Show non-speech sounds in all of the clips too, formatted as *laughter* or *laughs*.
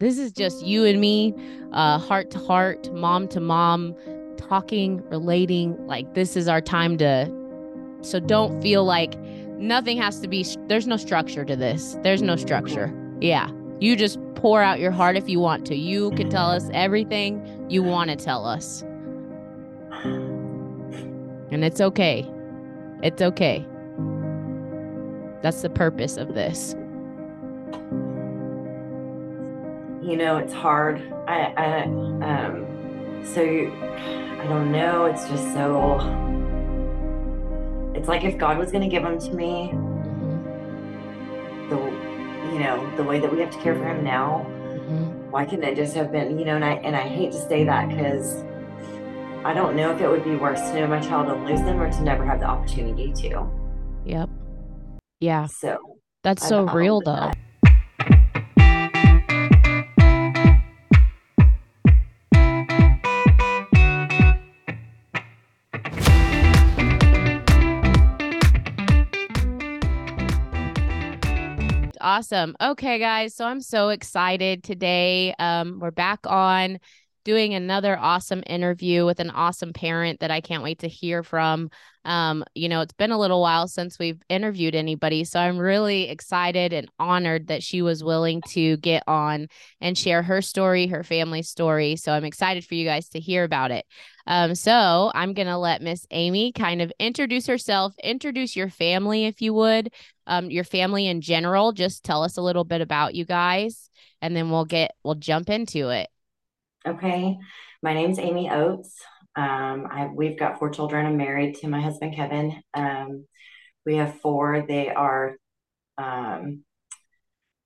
This is just you and me, uh, heart to heart, mom to mom, talking, relating. Like this is our time to. So don't feel like nothing has to be. There's no structure to this. There's no structure. Yeah, you just pour out your heart if you want to. You can tell us everything you want to tell us, and it's okay. It's okay. That's the purpose of this. You know it's hard. I i um so i don't know it's just so it's like if god was going to give him to me the you know the way that we have to care for him now mm-hmm. why couldn't it just have been you know and i and i hate to say that because i don't know if it would be worse to know my child and lose them or to never have the opportunity to. Yep. Yeah. So that's so real though. that. Awesome. Okay, guys. So I'm so excited today. Um, we're back on doing another awesome interview with an awesome parent that I can't wait to hear from. Um, you know, it's been a little while since we've interviewed anybody, so I'm really excited and honored that she was willing to get on and share her story, her family story. So I'm excited for you guys to hear about it. Um, so I'm gonna let Miss Amy kind of introduce herself, introduce your family, if you would, um, your family in general. Just tell us a little bit about you guys, and then we'll get we'll jump into it. Okay, my name's Amy Oates. Um, I, we've got four children. I'm married to my husband Kevin. Um, we have four. They are um,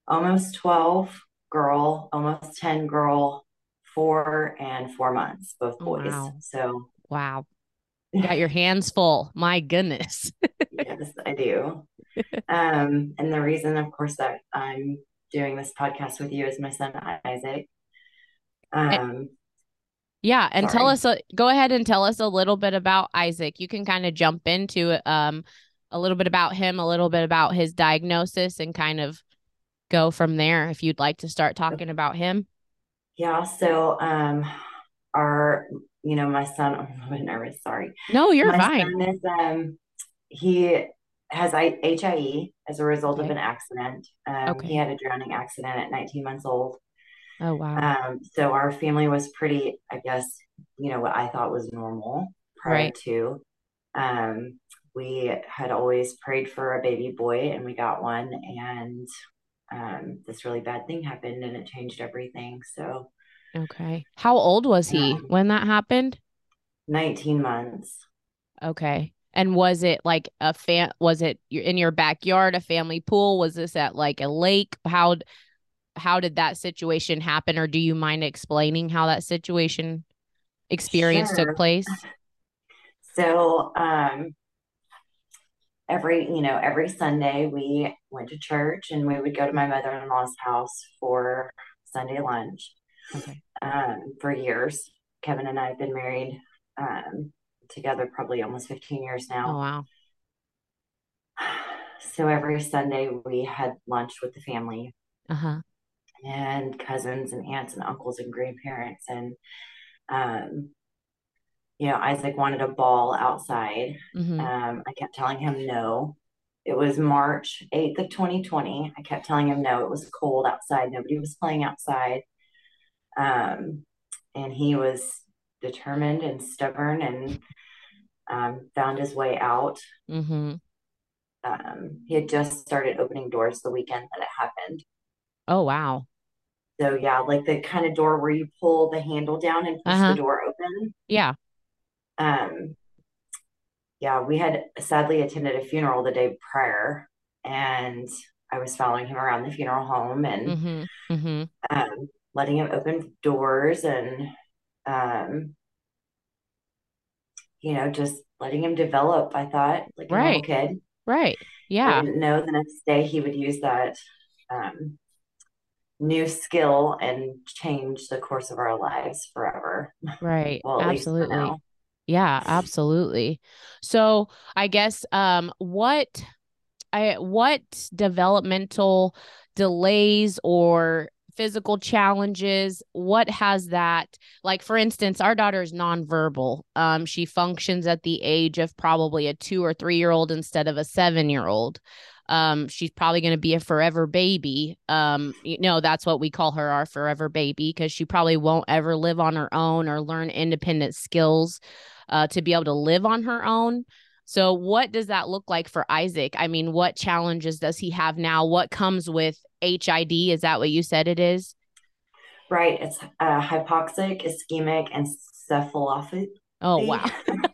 almost 12 girl, almost 10 girl, four and four months, both boys. Wow. So, wow. You *laughs* got your hands full. My goodness. *laughs* yes, I do. Um, and the reason, of course, that I'm doing this podcast with you is my son Isaac. Um, yeah, and sorry. tell us. A, go ahead and tell us a little bit about Isaac. You can kind of jump into um a little bit about him, a little bit about his diagnosis, and kind of go from there. If you'd like to start talking about him. Yeah. So, um, our you know my son. *laughs* I'm a little bit nervous. Sorry. No, you're my fine. Son is, um, he has HIE as a result okay. of an accident. Um, okay. He had a drowning accident at 19 months old. Oh, wow. Um, so our family was pretty, I guess, you know, what I thought was normal prior right. to. Um, we had always prayed for a baby boy and we got one. And um, this really bad thing happened and it changed everything. So, okay. How old was he um, when that happened? 19 months. Okay. And was it like a fan? Was it in your backyard, a family pool? Was this at like a lake? How how did that situation happen, or do you mind explaining how that situation experience sure. took place? So, um, every you know every Sunday we went to church, and we would go to my mother in law's house for Sunday lunch. Okay. Um, for years, Kevin and I have been married um, together probably almost 15 years now. Oh, wow. *sighs* So every Sunday we had lunch with the family. Uh-huh. And cousins and aunts and uncles and grandparents. And, um, you know, Isaac wanted a ball outside. Mm-hmm. Um, I kept telling him no. It was March 8th of 2020. I kept telling him no, it was cold outside. Nobody was playing outside. Um, and he was determined and stubborn and um, found his way out. Mm-hmm. Um, he had just started opening doors the weekend that it happened. Oh, wow. So, yeah, like the kind of door where you pull the handle down and push uh-huh. the door open. Yeah. Um, yeah, we had sadly attended a funeral the day prior, and I was following him around the funeral home and mm-hmm. Mm-hmm. Um, letting him open doors and um, you know, just letting him develop. I thought like a right. kid. Right. Yeah. I didn't know the next day he would use that um, new skill and change the course of our lives forever. Right. well, absolutely. Yeah, absolutely. So I guess um what I what developmental delays or physical challenges what has that like for instance our daughter is nonverbal um she functions at the age of probably a 2 or 3 year old instead of a 7 year old um she's probably going to be a forever baby um you know that's what we call her our forever baby because she probably won't ever live on her own or learn independent skills uh to be able to live on her own so what does that look like for Isaac? I mean, what challenges does he have now? What comes with HID? Is that what you said it is? Right. It's uh, hypoxic, ischemic, and encephalopathy. Oh wow. *laughs*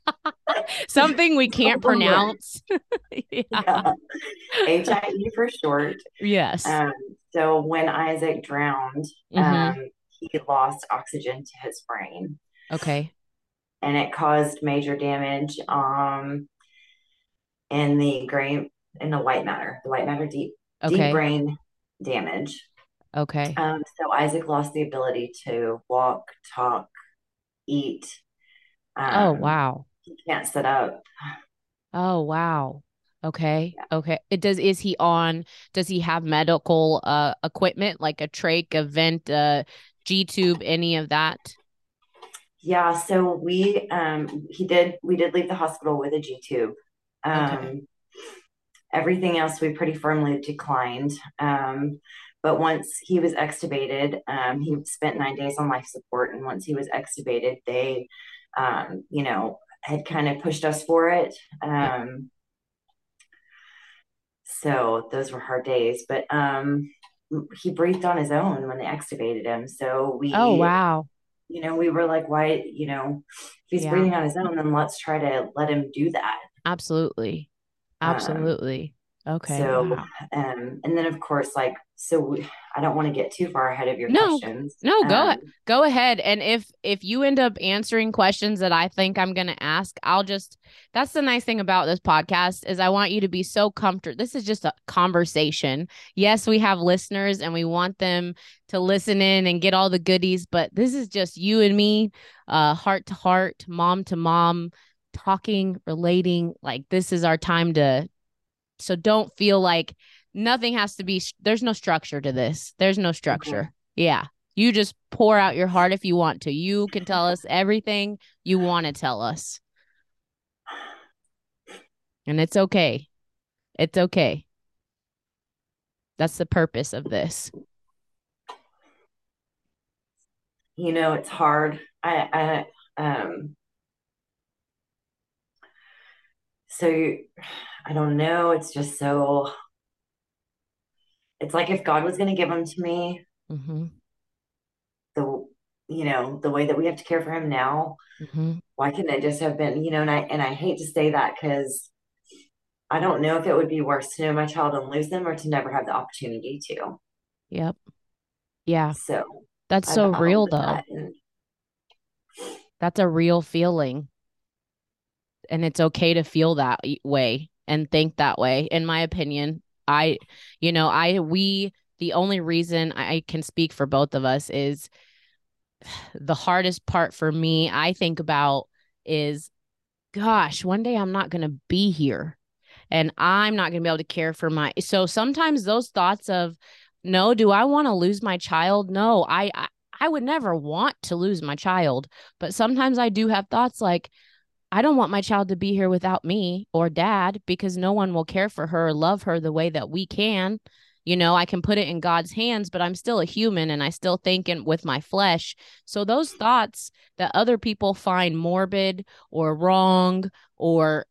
Something we can't pronounce. *laughs* yeah. yeah. HIE for short. Yes. Um, so when Isaac drowned, mm-hmm. um, he lost oxygen to his brain. Okay. And it caused major damage um, in the gray in the white matter, the white matter deep okay. deep brain damage. Okay. Um, so Isaac lost the ability to walk, talk, eat. Oh, um, oh wow. He can't sit up. Oh wow. Okay. Yeah. Okay. It does is he on does he have medical uh equipment like a trach, a vent, uh G tube, any of that? Yeah, so we um he did we did leave the hospital with a G tube. Um, okay. Everything else we pretty firmly declined. Um, but once he was extubated, um, he spent nine days on life support. And once he was extubated, they, um, you know, had kind of pushed us for it. Um, so those were hard days. But um, he breathed on his own when they extubated him. So we, oh, wow. You know, we were like, why, you know, if he's yeah. breathing on his own, then let's try to let him do that. Absolutely. Um, Absolutely. Um, okay. So, wow. um, and then of course, like, so we, I don't want to get too far ahead of your no, questions. No, go um, go ahead. And if if you end up answering questions that I think I'm going to ask, I'll just. That's the nice thing about this podcast is I want you to be so comfortable. This is just a conversation. Yes, we have listeners and we want them to listen in and get all the goodies, but this is just you and me, uh, heart to heart, mom to mom talking, relating. Like this is our time to. So don't feel like nothing has to be. There's no structure to this. There's no structure. Mm-hmm. Yeah. You just pour out your heart if you want to. You can tell us everything you want to tell us. And it's okay. It's okay. That's the purpose of this. You know, it's hard. I, I um so I don't know. It's just so. It's like if God was going to give him to me, mm-hmm. the you know the way that we have to care for him now, mm-hmm. why couldn't it just have been you know? And I and I hate to say that because I don't know if it would be worse to know my child and lose them or to never have the opportunity to. Yep. Yeah. So that's so real though. That and... That's a real feeling and it's okay to feel that way and think that way in my opinion i you know i we the only reason i can speak for both of us is *sighs* the hardest part for me i think about is gosh one day i'm not going to be here and i'm not going to be able to care for my so sometimes those thoughts of no do i want to lose my child? No I, I i would never want to lose my child but sometimes i do have thoughts like I don't want my child to be here without me or dad because no one will care for her or love her the way that we can. You know, I can put it in God's hands, but I'm still a human and I still think in, with my flesh. So those thoughts that other people find morbid or wrong or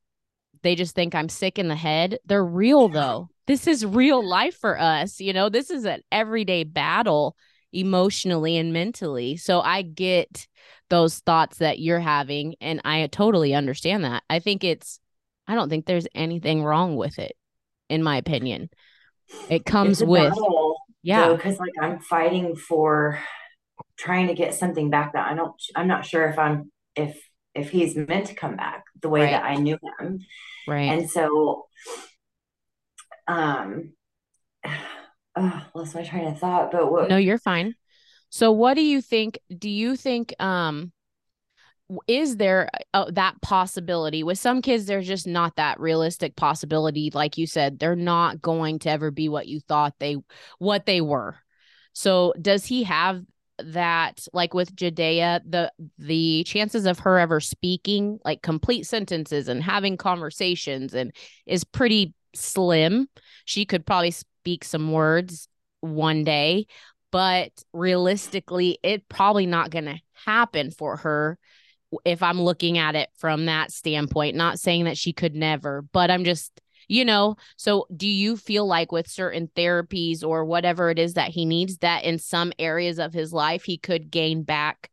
they just think I'm sick in the head, they're real though. This is real life for us. You know, this is an everyday battle emotionally and mentally. So I get those thoughts that you're having and I totally understand that. I think it's I don't think there's anything wrong with it in my opinion. It comes with battle, yeah, because like I'm fighting for trying to get something back that I don't I'm not sure if I'm if if he's meant to come back the way right. that I knew him. Right. And so um oh, lost my train of thought, but what No, you're fine. So what do you think do you think um is there uh, that possibility with some kids there's just not that realistic possibility like you said they're not going to ever be what you thought they what they were So does he have that like with Jadea, the the chances of her ever speaking like complete sentences and having conversations and is pretty slim. She could probably speak some words one day, but realistically, it probably not going to happen for her if I'm looking at it from that standpoint. Not saying that she could never, but I'm just you know so do you feel like with certain therapies or whatever it is that he needs that in some areas of his life he could gain back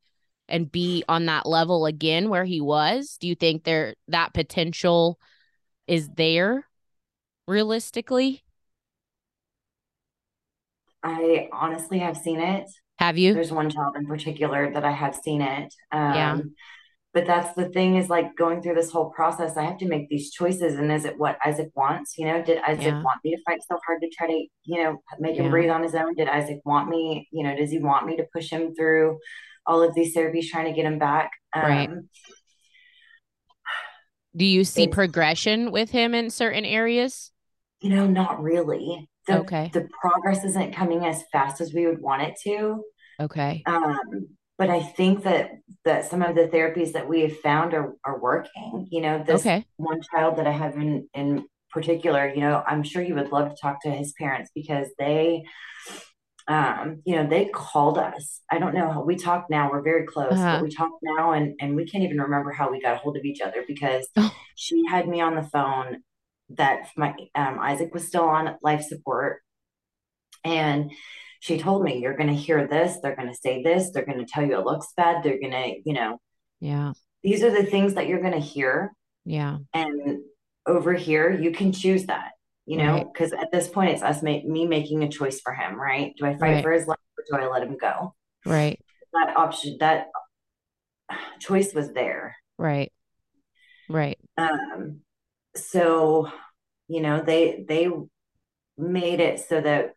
and be on that level again where he was do you think there that potential is there realistically i honestly have seen it. Have you? There's one child in particular that i have seen it. Um, yeah. but that's the thing is like going through this whole process i have to make these choices and is it what isaac wants you know? Did isaac yeah. want me to fight so hard to try to you know make yeah. him breathe on his own? Did isaac want me you know does he want me to push him through all of these therapies trying to get him back? Right. Um, do you see progression with him in certain areas? You know not really the, okay the progress isn't coming as fast as we would want it to okay um but I think that that some of the therapies that we have found are are working. You know, this okay. one child that I have in in particular, you know, I'm sure he would love to talk to his parents because they um, you know, they called us. I don't know how we talk now. We're very close, uh-huh. but we talk now and and we can't even remember how we got a hold of each other because oh. *laughs* she had me on the phone that my um, Isaac was still on life support. And she told me you're going to hear this they're going to say this they're going to tell you it looks bad they're going to you know. Yeah. These are the things that you're going to hear. Yeah. And over here you can choose that you know? Because right. at this point it's us ma- me making a choice for him right? Do i fight right. for his life or do i let him go? Right. That option that choice was there. Right. Right. Um so you know they they made it so that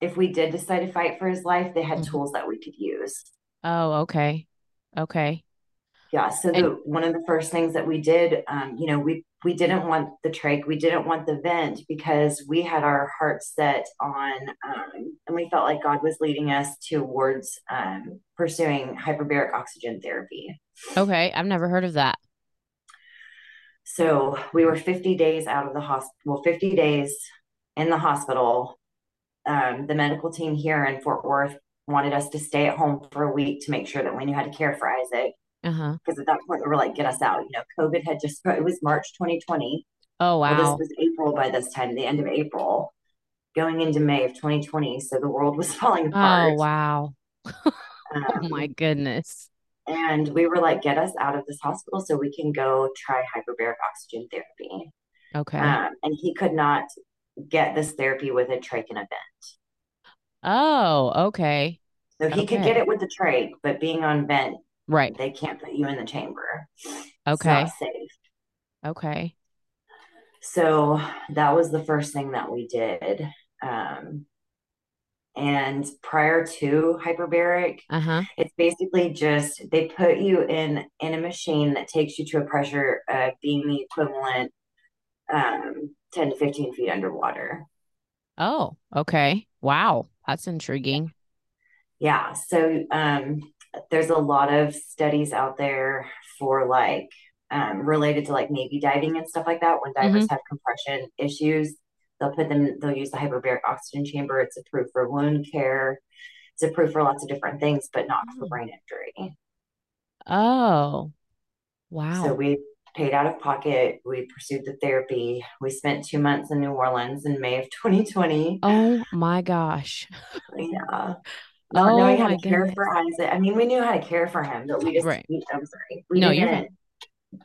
if we did decide to fight for his life, they had mm-hmm. tools that we could use. Oh, okay. Okay. Yeah. So the one of the first things that we did, um, you know, we we didn't want the trach, we didn't want the vent because we had our hearts set on, um, and we felt like God was leading us towards um, pursuing hyperbaric oxygen therapy. Okay, I've never heard of that. So we were 50 days out of the hospital, well, 50 days in the hospital um, the medical team here in Fort Worth wanted us to stay at home for a week to make sure that we knew how to care for Isaac. Because uh-huh. at that point, we were like, get us out. You know, COVID had just, it was March 2020. Oh, wow. Well, this was April by this time, the end of April, going into May of 2020. So the world was *laughs* falling apart. Oh, wow. *laughs* um, oh, my goodness. And we were like, get us out of this hospital so we can go try hyperbaric oxygen therapy. Okay. Um, and he could not get this therapy with a trach and a vent. Oh, okay. So he okay. could get it with the trach, but being on vent, right? They can't put you in the chamber. Okay. safe. Okay. So that was the first thing that we did. Um, and prior to hyperbaric, uh-huh. it's basically just they put you in in a machine that takes you to a pressure uh, being the equivalent um, 10 to 15 feet underwater. Oh, okay. Wow. That's intriguing. Yeah. So um, there's a lot of studies out there for like um, related to like Navy diving and stuff like that. When divers mm-hmm. have compression issues, they'll put them, they'll use the hyperbaric oxygen chamber. It's approved for wound care. It's approved for lots of different things, but not for mm. brain injury. Oh, wow. So we paid out of pocket. We pursued the therapy. We spent two months in New Orleans in May of 2020. Oh my gosh. Yeah. Not oh knowing how to care for Isaac. I mean, we knew how to care for him, but we just, right. I'm sorry. We no, you're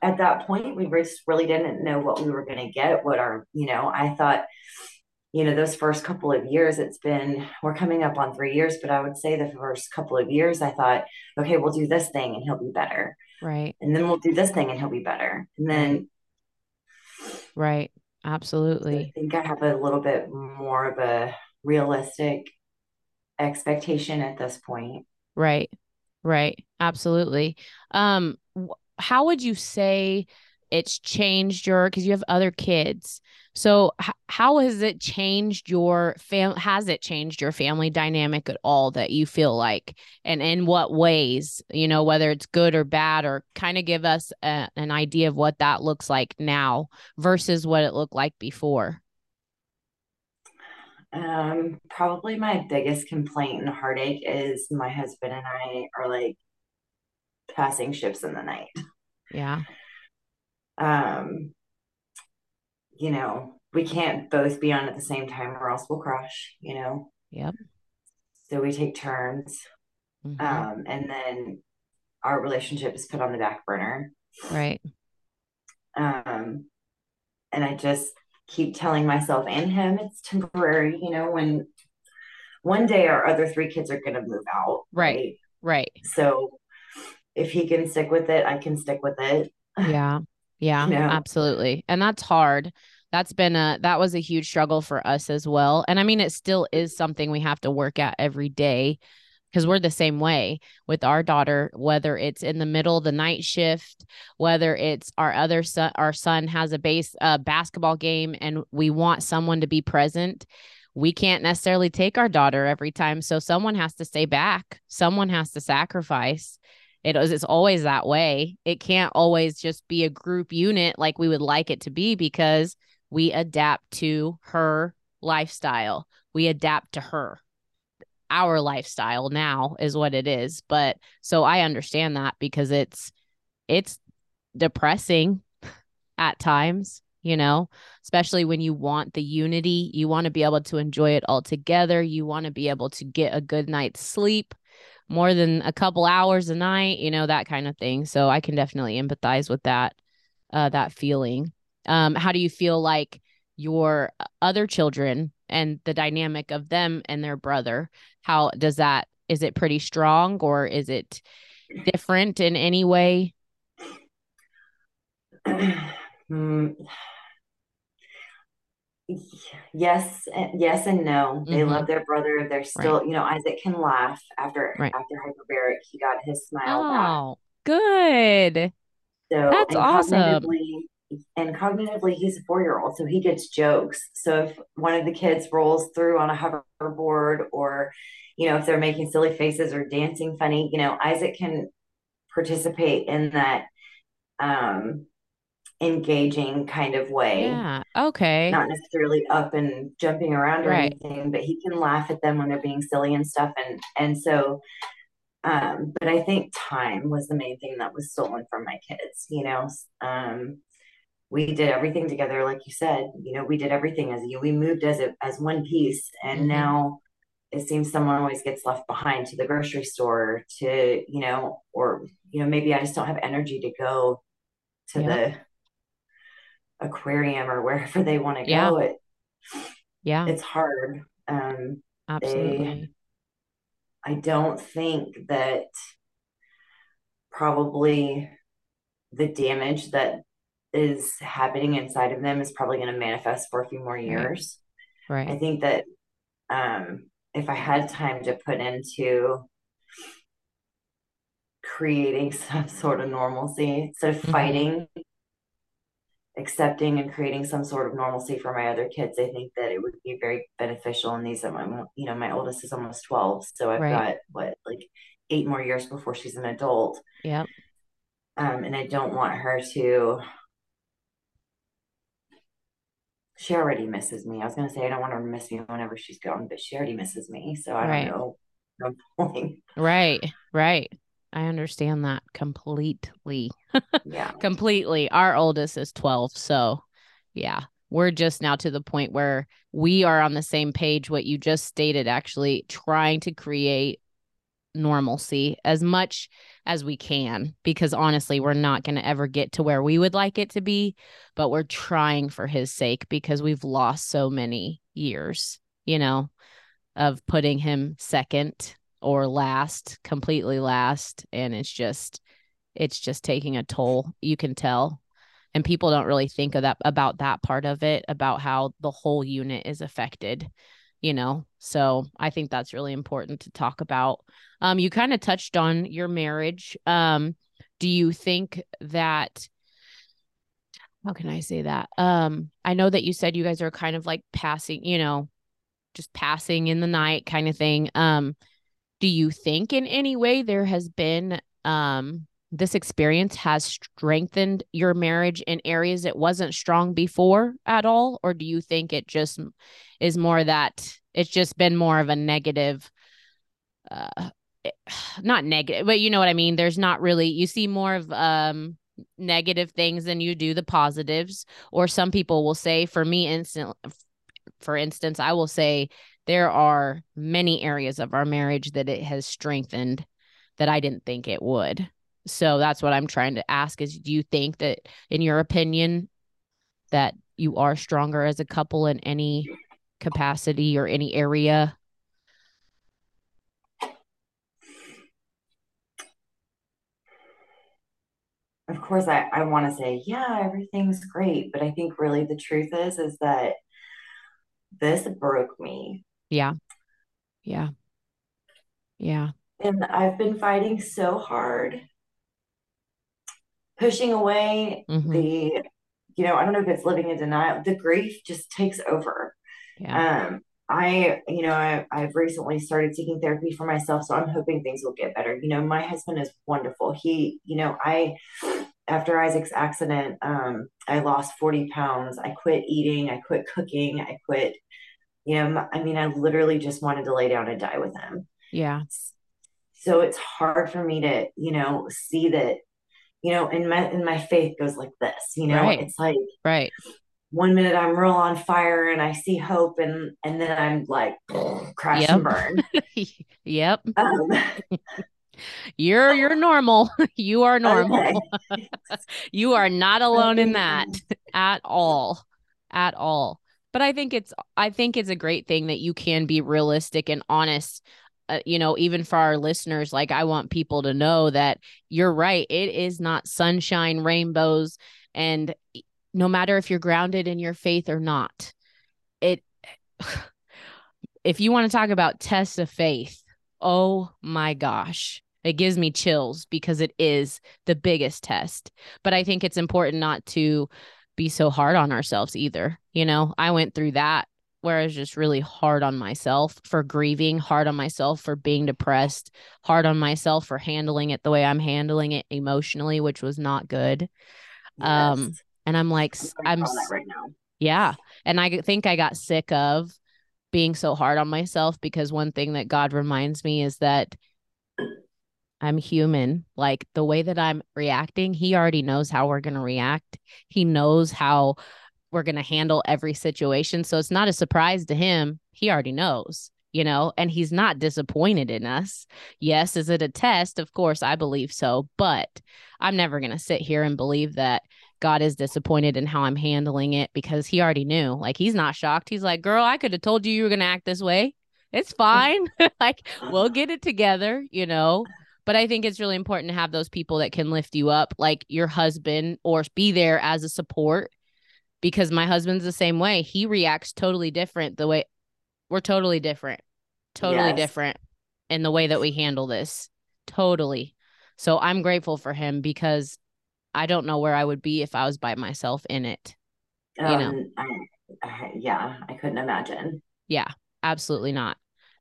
At that point, we just really didn't know what we were going to get, what our, you know, I thought, you know, those first couple of years, it's been, we're coming up on three years, but I would say the first couple of years, I thought, okay, we'll do this thing and he'll be better Right. And then we'll do this thing and he'll be better. And then Right. Absolutely. I think I have a little bit more of a realistic expectation at this point. Right. Right. Absolutely. Um how would you say it's changed your because you have other kids. So h- how has it changed your fam has it changed your family dynamic at all that you feel like and in what ways? You know whether it's good or bad or kind of give us a, an idea of what that looks like now versus what it looked like before. Um probably my biggest complaint and heartache is my husband and I are like passing ships in the night. Yeah. Um you know we can't both be on at the same time or else we'll crash you know? Yep. So we take turns. Mm-hmm. um and then our relationship is put on the back burner. Right. Um and i just keep telling myself and him it's temporary you know when one day our other three kids are going to move out right? Right. So if he can stick with it i can stick with it yeah yeah, *laughs* you know? absolutely. And that's hard. That's been a that was a huge struggle for us as well. And I mean it still is something we have to work at every day because we're the same way with our daughter whether it's in the middle of the night shift whether it's our other son our son has a base uh, basketball game and we want someone to be present we can't necessarily take our daughter every time so someone has to stay back someone has to sacrifice it is it's always that way. It can't always just be a group unit like we would like it to be because we adapt to her lifestyle. We adapt to her. Our lifestyle now is what it is. But so I understand that because it's it's depressing at times, you know, especially when you want the unity, you want to be able to enjoy it all together, you want to be able to get a good night's sleep more than a couple hours a night, you know, that kind of thing. So I can definitely empathize with that, uh, that feeling. Um, how do you feel like your other children and the dynamic of them and their brother? How does that, is it pretty strong or is it different in any way? *clears throat* yes yes and no they mm-hmm. love their brother they're still right. you know isaac can laugh after right. after hyperbaric he got his smile oh back. good so that's and awesome cognitively, and cognitively he's a four-year-old so he gets jokes so if one of the kids rolls through on a hoverboard or you know if they're making silly faces or dancing funny you know isaac can participate in that um engaging kind of way. Yeah. Okay. Not necessarily up and jumping around or right. anything, but he can laugh at them when they're being silly and stuff. And and so um, but I think time was the main thing that was stolen from my kids, you know. Um, we did everything together, like you said, you know, we did everything as you we moved as a as one piece and mm-hmm. now it seems someone always gets left behind to the grocery store to, you know, or you know, maybe I just don't have energy to go to the aquarium or wherever they want to yeah. go it yeah it's hard um absolutely they, i don't think that probably the damage that is happening inside of them is probably going to manifest for a few more years right, right. i think that um if i had time to put into creating *laughs* some sort of normalcy instead of mm-hmm. Accepting and creating some sort of normalcy for my other kids, I think that it would be very beneficial. And these, I'm, you know, my oldest is almost 12. So I've right. got what, like eight more years before she's an adult. Yeah. Um, and I don't want her to, she already misses me. I was going to say, I don't want her to miss me whenever she's gone, but she already misses me. So I right. don't know. *laughs* right. Right. I understand that completely. yeah. *laughs* completely. Our oldest is 12. So, yeah, we're just now to the point where we are on the same page, what you just stated, actually trying to create normalcy as much as we can because honestly we're not going to ever get to where we would like it to be but we're trying for his sake because we've lost so many years you know of putting him second or last, completely last. And it's just, it's just taking a toll. You can tell. And people don't really think of that about that part of it, about how the whole unit is affected, you know. So I think that's really important to talk about. Um, you kind of touched on your marriage. Um, do you think that how can I say that? Um, I know that you said you guys are kind of like passing, you know, just passing in the night kind of thing. Um, do you think in any way there has been um this experience has strengthened your marriage in areas it wasn't strong before at all? Or do you think it just is more that it's just been more of a negative uh *sighs* not negative but you know what i mean? There's not really you see more of um negative things than you do the positives. Or some people will say for me instant for instance i will say there are many areas of our marriage that it has strengthened that i didn't think it would so that's what i'm trying to ask is do you think that in your opinion that you are stronger as a couple in any capacity or any area of course I, I want to say, yeah, everything's great. But I think really the truth is, is that this broke me. Yeah. Yeah. Yeah. And I've been fighting so hard, pushing away mm-hmm. the, you know, I don't know if it's living in denial. The grief just takes over. Yeah. Um, I, you know, I, I've recently started taking therapy for myself, so I'm hoping things will get better. You know, my husband is wonderful. He, you know, I, after Isaac's accident, um, I lost 40 pounds. I quit eating. I quit cooking. I quit, you know, I mean, I literally just wanted to lay down and die with him. Yeah. So it's hard for me to, you know, see that, you know, and my, and my faith goes like this, you know, right. it's like, right one minute I'm real on fire and I see hope and and then I'm like crash yep. and burn. *laughs* yep. Um, *laughs* you're you're normal. *laughs* you are normal. Okay. you are not alone in that at all. At all. But I think it's I think it's a great thing that you can be realistic and honest uh, you know, even for our listeners, like I want people to know that you're right. It is not sunshine, rainbows, and no matter if you're grounded in your faith or not. It *sighs* if you want to talk about tests of faith, oh my gosh. It gives me chills because it is the biggest test. But I think it's important not to be so hard on ourselves either. You know, I went through that where I was just really hard on myself for grieving, hard on myself for being depressed, hard on myself for handling it the way I'm handling it emotionally, which was not good. Um, yes. Um, and I'm like, I'm, I'm right now. Yeah. And I think I got sick of being so hard on myself because one thing that God reminds me is that I'm human. Like the way that I'm reacting, He already knows how we're going to react. He knows how we're going to handle every situation. So it's not a surprise to Him. He already knows, you know, and He's not disappointed in us. Yes, is it a test? Of course, I believe so. But I'm never going to sit here and believe that God is disappointed in how I'm handling it because he already knew. Like he's not shocked. He's like, "Girl, I could have told you you were going to act this way. It's *laughs* fine. *laughs* like we'll get it together, you know." But I think it's really important to have those people that can lift you up, like your husband, or be there as a support. Because my husband's the same way. He reacts totally different. The way we're totally different, totally yes. different in the way that we handle this. Totally. So I'm grateful for him because I don't know where I would be if I was by myself in it. Um, you know? I, I, yeah, I couldn't imagine. Yeah, absolutely not.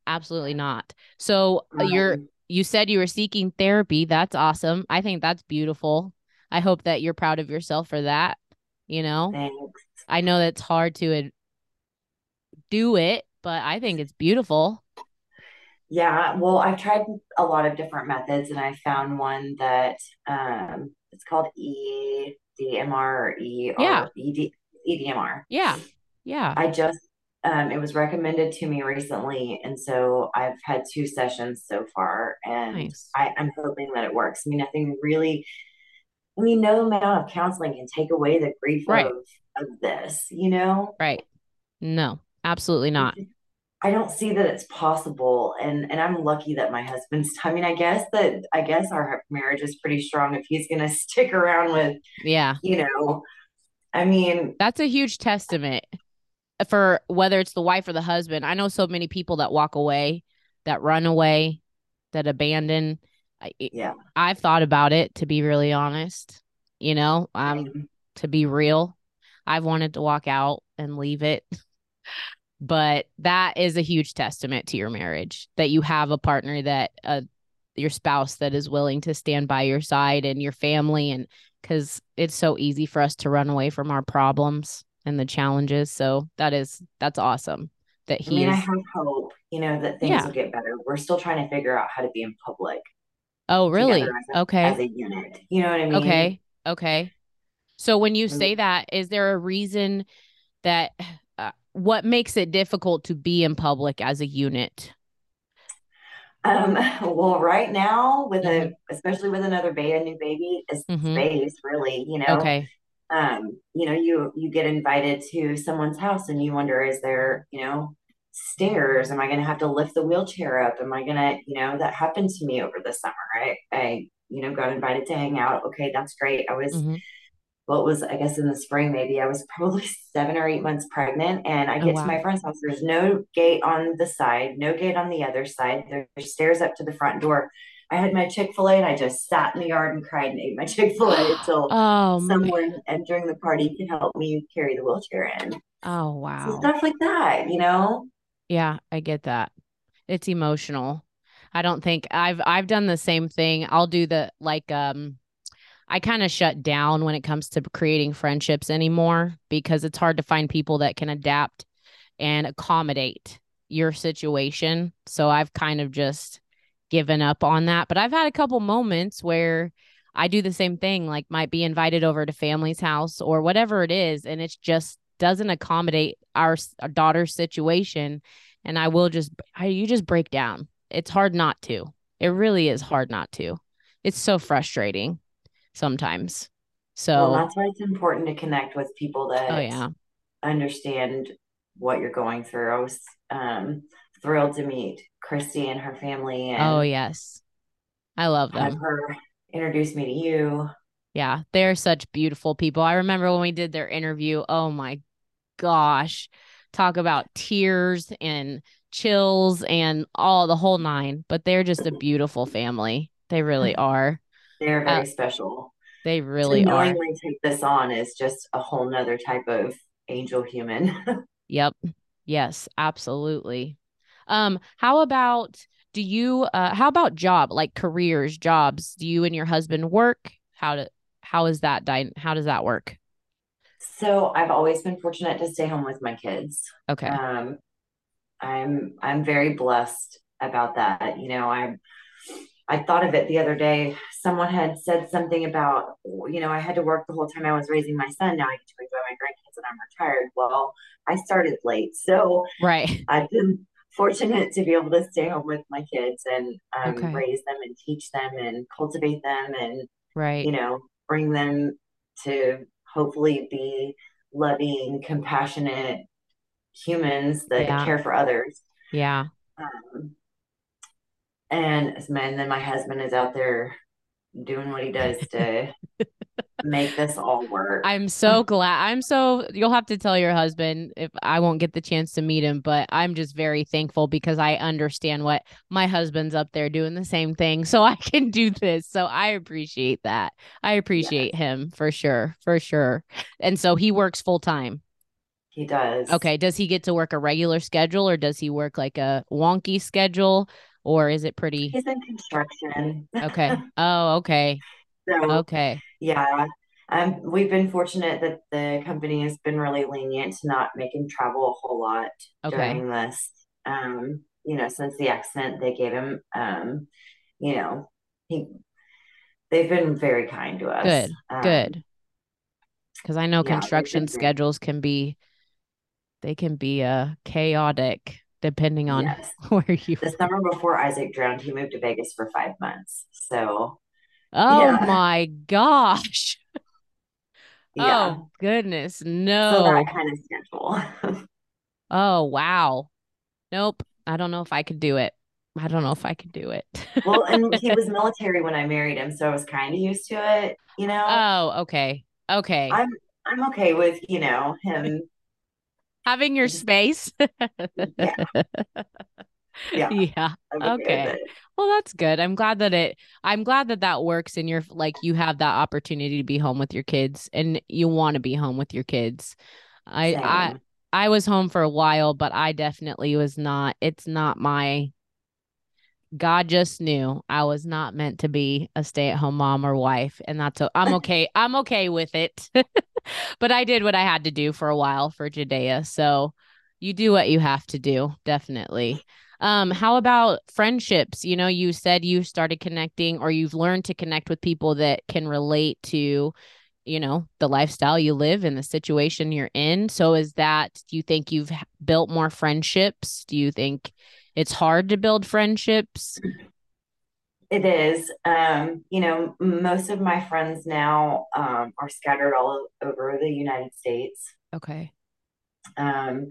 Absolutely not. So uh, um, you're you said you were seeking therapy. That's awesome. I think that's beautiful. I hope that you're proud of yourself for that. You know, thanks. I know that's hard to do it, but I think it's beautiful. Yeah, well, I've tried a lot of different methods and I found one that um it's called EDMR or E yeah. ED, EDMR. Yeah. Yeah. I just um, it was recommended to me recently, and so I've had two sessions so far, and nice. I, I'm hoping that it works. I mean, nothing really. I mean, no amount of counseling can take away the grief right. of, of this, you know? Right. No, absolutely not. I don't see that it's possible. And and I'm lucky that my husband's *laughs* I mean, I guess that I guess our marriage is pretty strong if he's gonna *laughs* stick around with yeah, you know. I mean that's a huge testament for whether it's the wife or the husband. I know so many people that walk away, that run away, that abandon. Yeah. I've thought about it to be really honest. You know, um to be real. I've wanted to walk out and leave it. *laughs* but that is a huge testament to your marriage that you have a partner that uh, your spouse that is willing to stand by your side and your family and because it's so easy for us to run away from our problems and the challenges so that is that's awesome that he I mean, I have hope, you know, that things yeah. will get better. We're still trying to figure out how to be in public. Oh, really? As a, okay. As a unit. You know what I mean? Okay. Okay. So when you say that, is there a reason that uh, what makes it difficult to be in public as a unit? Um, well, right now, with mm-hmm. a especially with another baby, a new baby, is mm-hmm. space really. You know, okay. Um, you know, you you get invited to someone's house, and you wonder, is there, you know, stairs? Am I going to have to lift the wheelchair up? Am I going to, you know, that happened to me over the summer. I, I, you know, got invited to hang out. Okay, that's great. I was. Mm-hmm what was I guess in the spring maybe I was *laughs* probably seven or eight months pregnant and I oh, get oh, wow. to my friend's house. There's no gate on the side, no gate on the other side. There's stairs up to the front door. I had my Chick fil A and I just sat in the yard and cried and ate my *laughs* Chick fil A *gasps* until oh, someone man. entering the party could help me carry the wheelchair in. Oh wow. So stuff like that, you know? Yeah, I get that. It's emotional. I don't think I've I've done the same thing. I'll do the like um I kind of shut down when it comes to creating friendships anymore because it's hard to find people that can adapt and accommodate your situation. So I've kind of just given up on that. But I've had a couple moments where I do the same thing, like might be invited over to family's house or whatever it is, and it just doesn't accommodate our, our daughter's situation. And I will just, I, you just break down. It's hard not to. It really is hard not to. It's so frustrating sometimes. So well, that's why it's important to connect with people that oh, yeah. understand what you're going through. I was um, thrilled to meet Christy and her family. And oh yes, I love them. Her introduce me to you. Yeah, they're such beautiful people. I remember when we did their interview. Oh my gosh, talk about tears and chills and all the whole nine. But they're just a beautiful family. They really are. They're very uh, special. They really to knowingly are. take this on is just a whole nother type of angel human. *laughs* yep. Yes, absolutely. Um, how about do you uh how about job, like careers, jobs? Do you and your husband work? How to how is that di- how does that work? So I've always been fortunate to stay home with my kids. Okay. Um I'm I'm very blessed about that. You know, I'm I thought of it the other day. Someone had said something about, you know, I had to work the whole time I was raising my son. Now I get to enjoy my grandkids and I'm retired. Well, I started late. So right. I've been fortunate to be able to stay home with my kids and um, okay. raise them and teach them and cultivate them and, right. you know, bring them to hopefully be loving, compassionate humans that yeah. care for others. Yeah. Um, and and then my husband is out there doing what he does to *laughs* make this all work. I'm so *laughs* glad. I'm so you'll have to tell your husband if I won't get the chance to meet him, but I'm just very thankful because I understand what my husband's up there doing the same thing so I can do this. So I appreciate that. I appreciate yes. him for sure. For sure. And so he works full time. He does. Okay, does he get to work a regular schedule or does he work like a wonky schedule? or is it pretty? He's in construction. Okay. *laughs* Oh, okay. so, okay. Yeah. Um, we've been fortunate that the company has been really lenient to not making travel a whole lot okay. during this. Um, you know, since the accident, they gave him, um, you know, he, they've been very kind to us. Good. Um, Good. Because I know yeah, construction schedules can be, they can be uh chaotic depending on yes. *laughs* where you. The summer before Isaac drowned, he moved to Vegas for five months. So. Oh yeah. *laughs* my gosh. *laughs* Yeah. Oh goodness, no. So that kind of schedule. *laughs* oh wow. Nope. I don't know if I could do it. I don't know if I could do it. well, and he was military when I married him, so I was kind of used to it, you know. Oh, okay. Okay. I'm I'm okay with, you know, him having your space. yeah. Yeah. Yeah. *laughs* Okay. Well, that's good. I'm glad that it, I'm glad that that works and you're like, you have that opportunity to be home with your kids and you want to be home with your kids. I, Same. I, I was home for a while, but I definitely was not, it's not my, God just knew I was not meant to be a stay at home mom or wife. And that's, i I'm *laughs* okay. I'm okay with it. *laughs* but I did what I had to do for a while for Judea. So you do what you have to do. Definitely. Um, how about friendships? You know, you said you started connecting or you've learned to connect with people that can relate to, you know, the lifestyle you live and the situation you're in. So is that do you think you've built more friendships? Do you think it's hard to build friendships? It is. Um, you know, most of my friends now um, are scattered all over the United States. Okay. Um,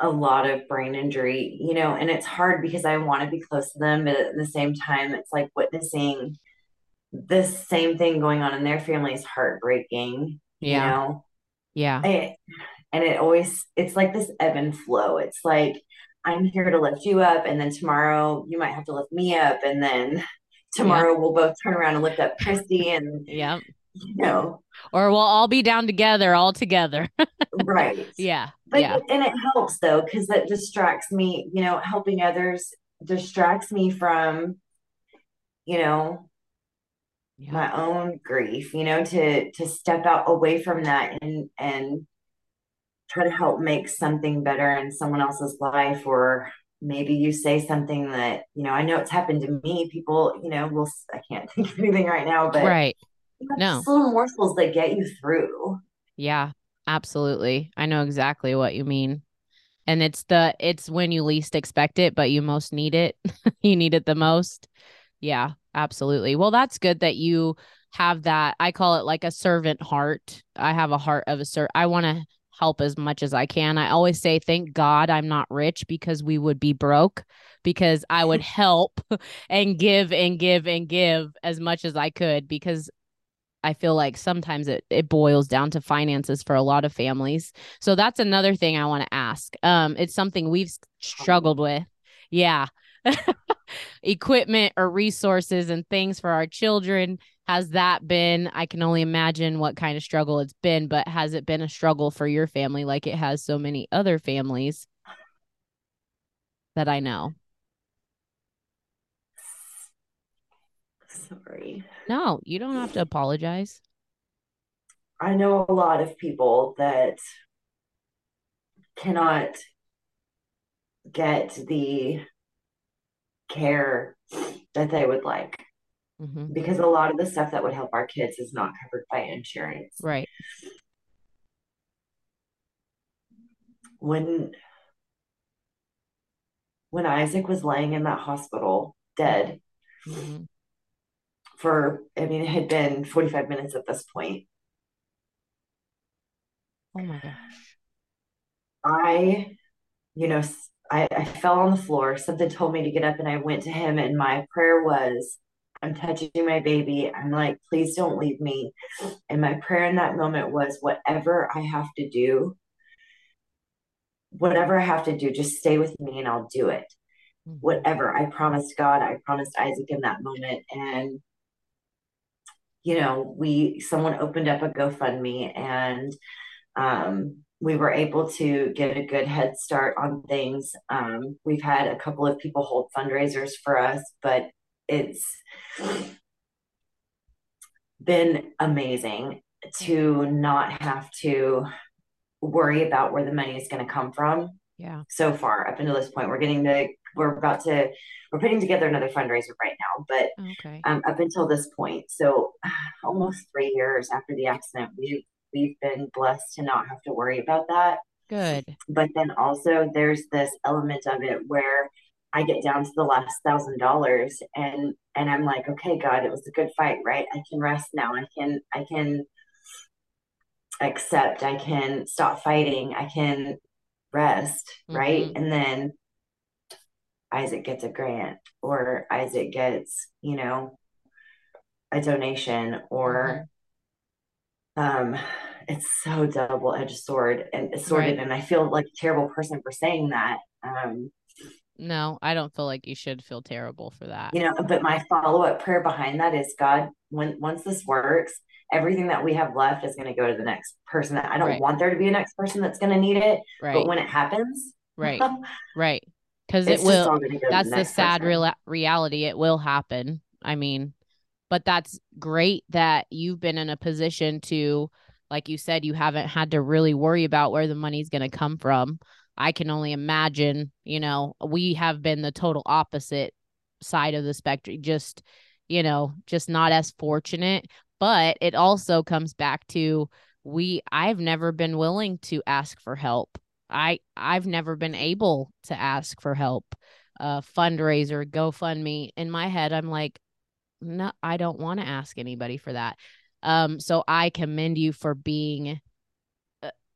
a lot of brain injury, you know, and it's hard because I want to be close to them, but at the same time, it's like witnessing this same thing going on in their family is heartbreaking, yeah. you know? Yeah. I, and it always, it's like this ebb and flow. It's like, I'm here to lift you up, and then tomorrow you might have to lift me up, and then *laughs* tomorrow we'll both turn around and lift up Christy, and yeah, you know, or we'll all be down together, all together. *laughs* right. Yeah. But yeah. and it helps though, because that distracts me, you know, helping others distracts me from, you know, yeah. my own grief, you know, to to step out away from that and and try to help make something better in someone else's life or maybe you say something that you know i know it's happened to me people you know will i can't *laughs* think of anything right now but right no. little morsels that get you through. Yeah absolutely. I know exactly what you mean. And it's the it's when you least expect it but you most need it. *laughs* You need it the most. Yeah absolutely. Well that's good that you have that i call it like a servant heart. I have a heart of a servant i want to help as much as I can. I always say, thank God I'm not rich because we would be broke because I would *laughs* help *laughs* and give and give and give as much as I could because I feel like sometimes it, it boils down to finances for a lot of families. So that's another thing I want to ask. Um, it's something we've struggled with. Yeah. *laughs* Equipment or resources and things for our children has that been i can only imagine what kind of struggle it's been but has it been a struggle for your family like it has so many other families that i know sorry no you don't have to apologize i know a lot of people that cannot get the care that they would like mm-hmm. because a lot of the stuff that would help our kids is not covered by insurance. Right. When when Isaac was laying in that hospital dead mm-hmm. For I mean it had been 45 minutes at this point. Oh my gosh. I you know I, I fell on the floor. Something told me to get up, and I went to him. And my prayer was, I'm touching my baby. I'm like, please don't leave me. And my prayer in that moment was, whatever I have to do, whatever I have to do, just stay with me and I'll do it. Mm-hmm. Whatever I promised God, I promised Isaac in that moment. And, you know, we, someone opened up a GoFundMe and, um, we were able to get a good head start on things. Um, we've had a couple of people hold fundraisers for us, but it's been amazing to not have to worry about where the money is going to come from. Yeah. So far, up until this point, we're getting the we're about to we're putting together another fundraiser right now, but okay. um, up until this point, so *sighs* almost three years after the accident, we've we've been blessed to not have to worry about that. Good. But then also there's this element of it where I get down to the last thousand dollars and and I'm like, okay, God, it was a good fight, right? I can rest now. I can I can accept. I can stop fighting. I can rest, mm-hmm. right? And then Isaac gets a grant or Isaac gets, you know, a donation or mm-hmm. um it's so double edged sword and sorted right. and I feel like a terrible person for saying that. Um No, I don't feel like you should feel terrible for that. You know, but my follow up prayer behind that is God, when once this works, everything that we have left is going to go to the next person. That I don't right. want there to be a next person that's going to need it, right. but when it happens, right, *laughs* right, because it will. That's the, the sad real reality. It will happen. I mean, but that's great that you've been in a position to, like you said, you haven't had to really worry about where the money's going to come from. I can only imagine, you know, we have been the total opposite side of the spectrum, just, you know, just not as fortunate. But it also comes back to we, I've never been willing to ask for help. I, I've never been able to ask for help. Uh, fundraiser, GoFundMe. In my head, I'm like, no, I don't want to ask anybody for that. Um, so I commend you for being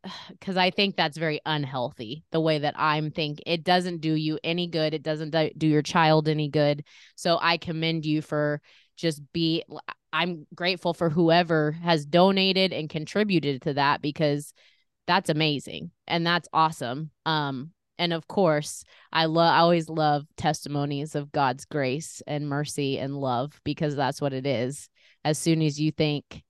*sighs* because I think that's very unhealthy the way that I'm thinking. It doesn't do you any good. It doesn't do your child any good. So I commend you for just be. I'm grateful for whoever has donated and contributed to that because that's amazing and that's awesome. Um, and of course, I love. I always love testimonies of God's grace and mercy and love because that's what it is. As soon as you think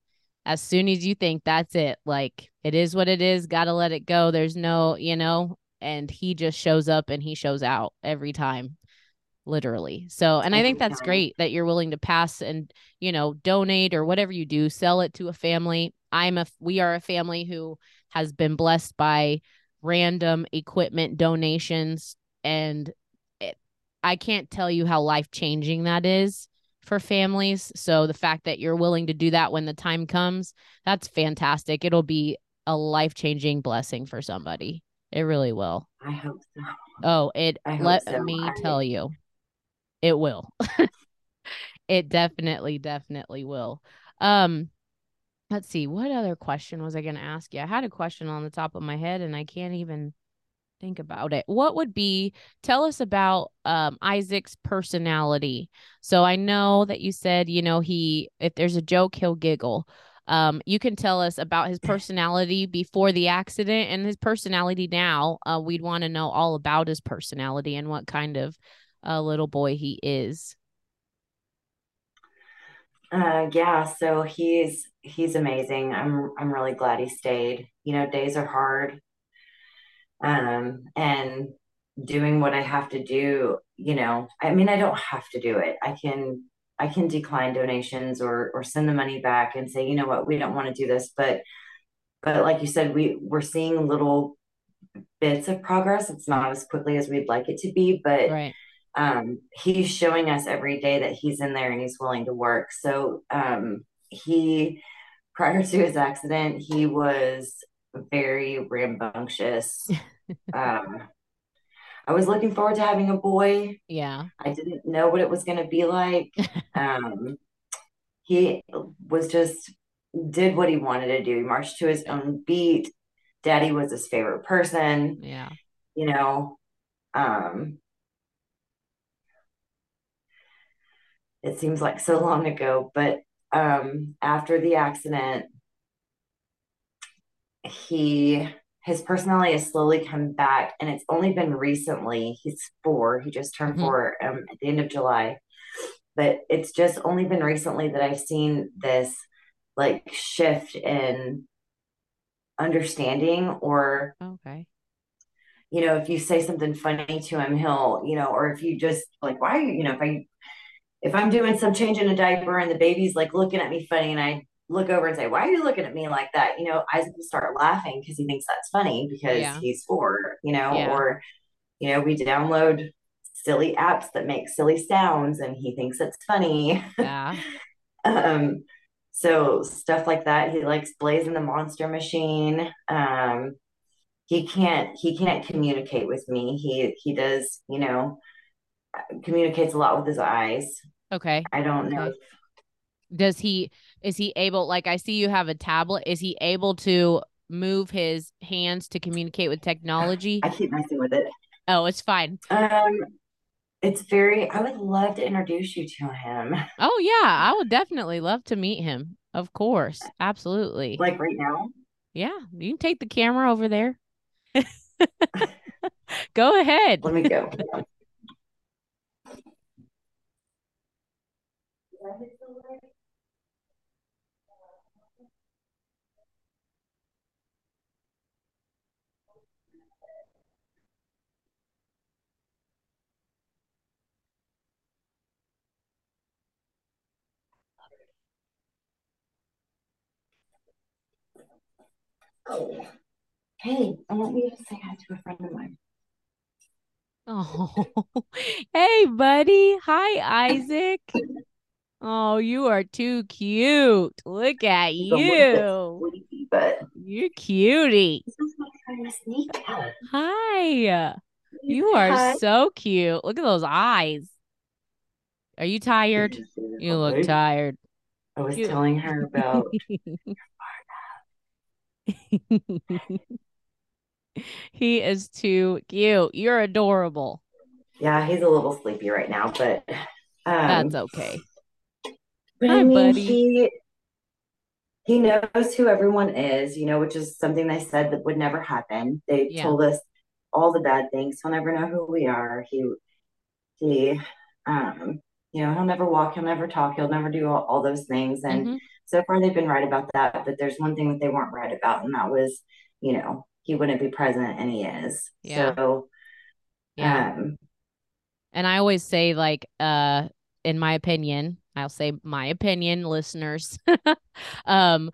as soon as you think that's it, like it is what it is, got to let it go. There's no, you know, and he just shows up and he shows out every time, literally. So, and I think that's great that you're willing to pass and, you know, donate or whatever you do, sell it to a family. I'm a, we are a family who has been blessed by random equipment donations and it, I can't tell you how life changing that is for families. So the fact that you're willing to do that when the time comes, that's fantastic. It'll be a life changing blessing for somebody. It really will. I hope so. Oh, it let so. me I... tell you, it will. *laughs* it definitely, definitely will. Um, let's see, what other question was I going to ask you? I had a question on the top of my head and I can't even think about it. What would be tell us about um Isaac's personality. So I know that you said, you know, he if there's a joke, he'll giggle. Um, you can tell us about his personality before the accident and his personality now. Uh, we'd want to know all about his personality and what kind of uh, little boy he is. Uh, yeah, so he's he's amazing. I'm I'm really glad he stayed. You know, days are hard um, and doing what I have to do, you know, I mean, I don't have to do it. I can, I can decline donations or, or send the money back and say, you know what, we don't want to do this. But, but like you said, we we're seeing little bits of progress. It's not as quickly as we'd like it to be, but right. Um, he's showing us every day that he's in there and he's willing to work. So um, he, prior to his accident, he was very rambunctious. *laughs* um, I was looking forward to having a boy. Yeah. I didn't know what it was going to be like. *laughs* um, he was just did what he wanted to do. He marched to his own beat. Daddy was his favorite person. Yeah. You know, um, it seems like so long ago, but um, after the accident, he his personality has slowly come back and it's only been recently he's four he just turned mm-hmm. four um, at the end of july but it's just only been recently that i've seen this like shift in understanding or okay you know if you say something funny to him he'll you know or if you just like why you know if i if i'm doing some change in a diaper and the baby's like looking at me funny and i look over and say, Why are you looking at me like that? You know, Isaac will start laughing because he thinks that's funny because yeah. he's four, you know, yeah. or, you know, we download silly apps that make silly sounds and he thinks it's funny. Yeah. *laughs* um, so stuff like that. He likes Blaze and the Monster Machine. Um, he can't he can't communicate with me. He he does, you know, communicates a lot with his eyes. Okay. I don't know if does he is he able like i see you have a tablet. Is he able to move his hands to communicate with technology? I keep messing with it. Oh it's fine. Um it's very i would love to introduce you to him. Oh yeah. I would definitely love to meet him. Of course. Absolutely. Like right now? Yeah. You can take the camera over there. *laughs* Go ahead. Let me go *laughs* Oh, hey, I want you to say hi to a friend of mine. Oh, *laughs* hey, buddy. Hi, Isaac. Oh, you are too cute. Look at you. Sleepy, but you're cutie. Hi. You are Hi. so cute. Look at those eyes. Are you tired? You look tired. I was you... telling her about *laughs* *laughs* he is too cute. You're adorable. Yeah, he's a little sleepy right now, but um, that's okay. But Hi, I mean, buddy. he he knows who everyone is, you know, which is something they said that would never happen. They yeah. told us all the bad things. He'll never know who we are. He he um you know, he'll never walk, he'll never talk, he'll never do all, all those things. And mm-hmm. So far they've been right about that. But there's one thing that they weren't right about, and that was, you know, he wouldn't be present and he is. Yeah. So yeah. Um, and I always say, like, uh, in my opinion, I'll say my opinion, listeners. *laughs* um,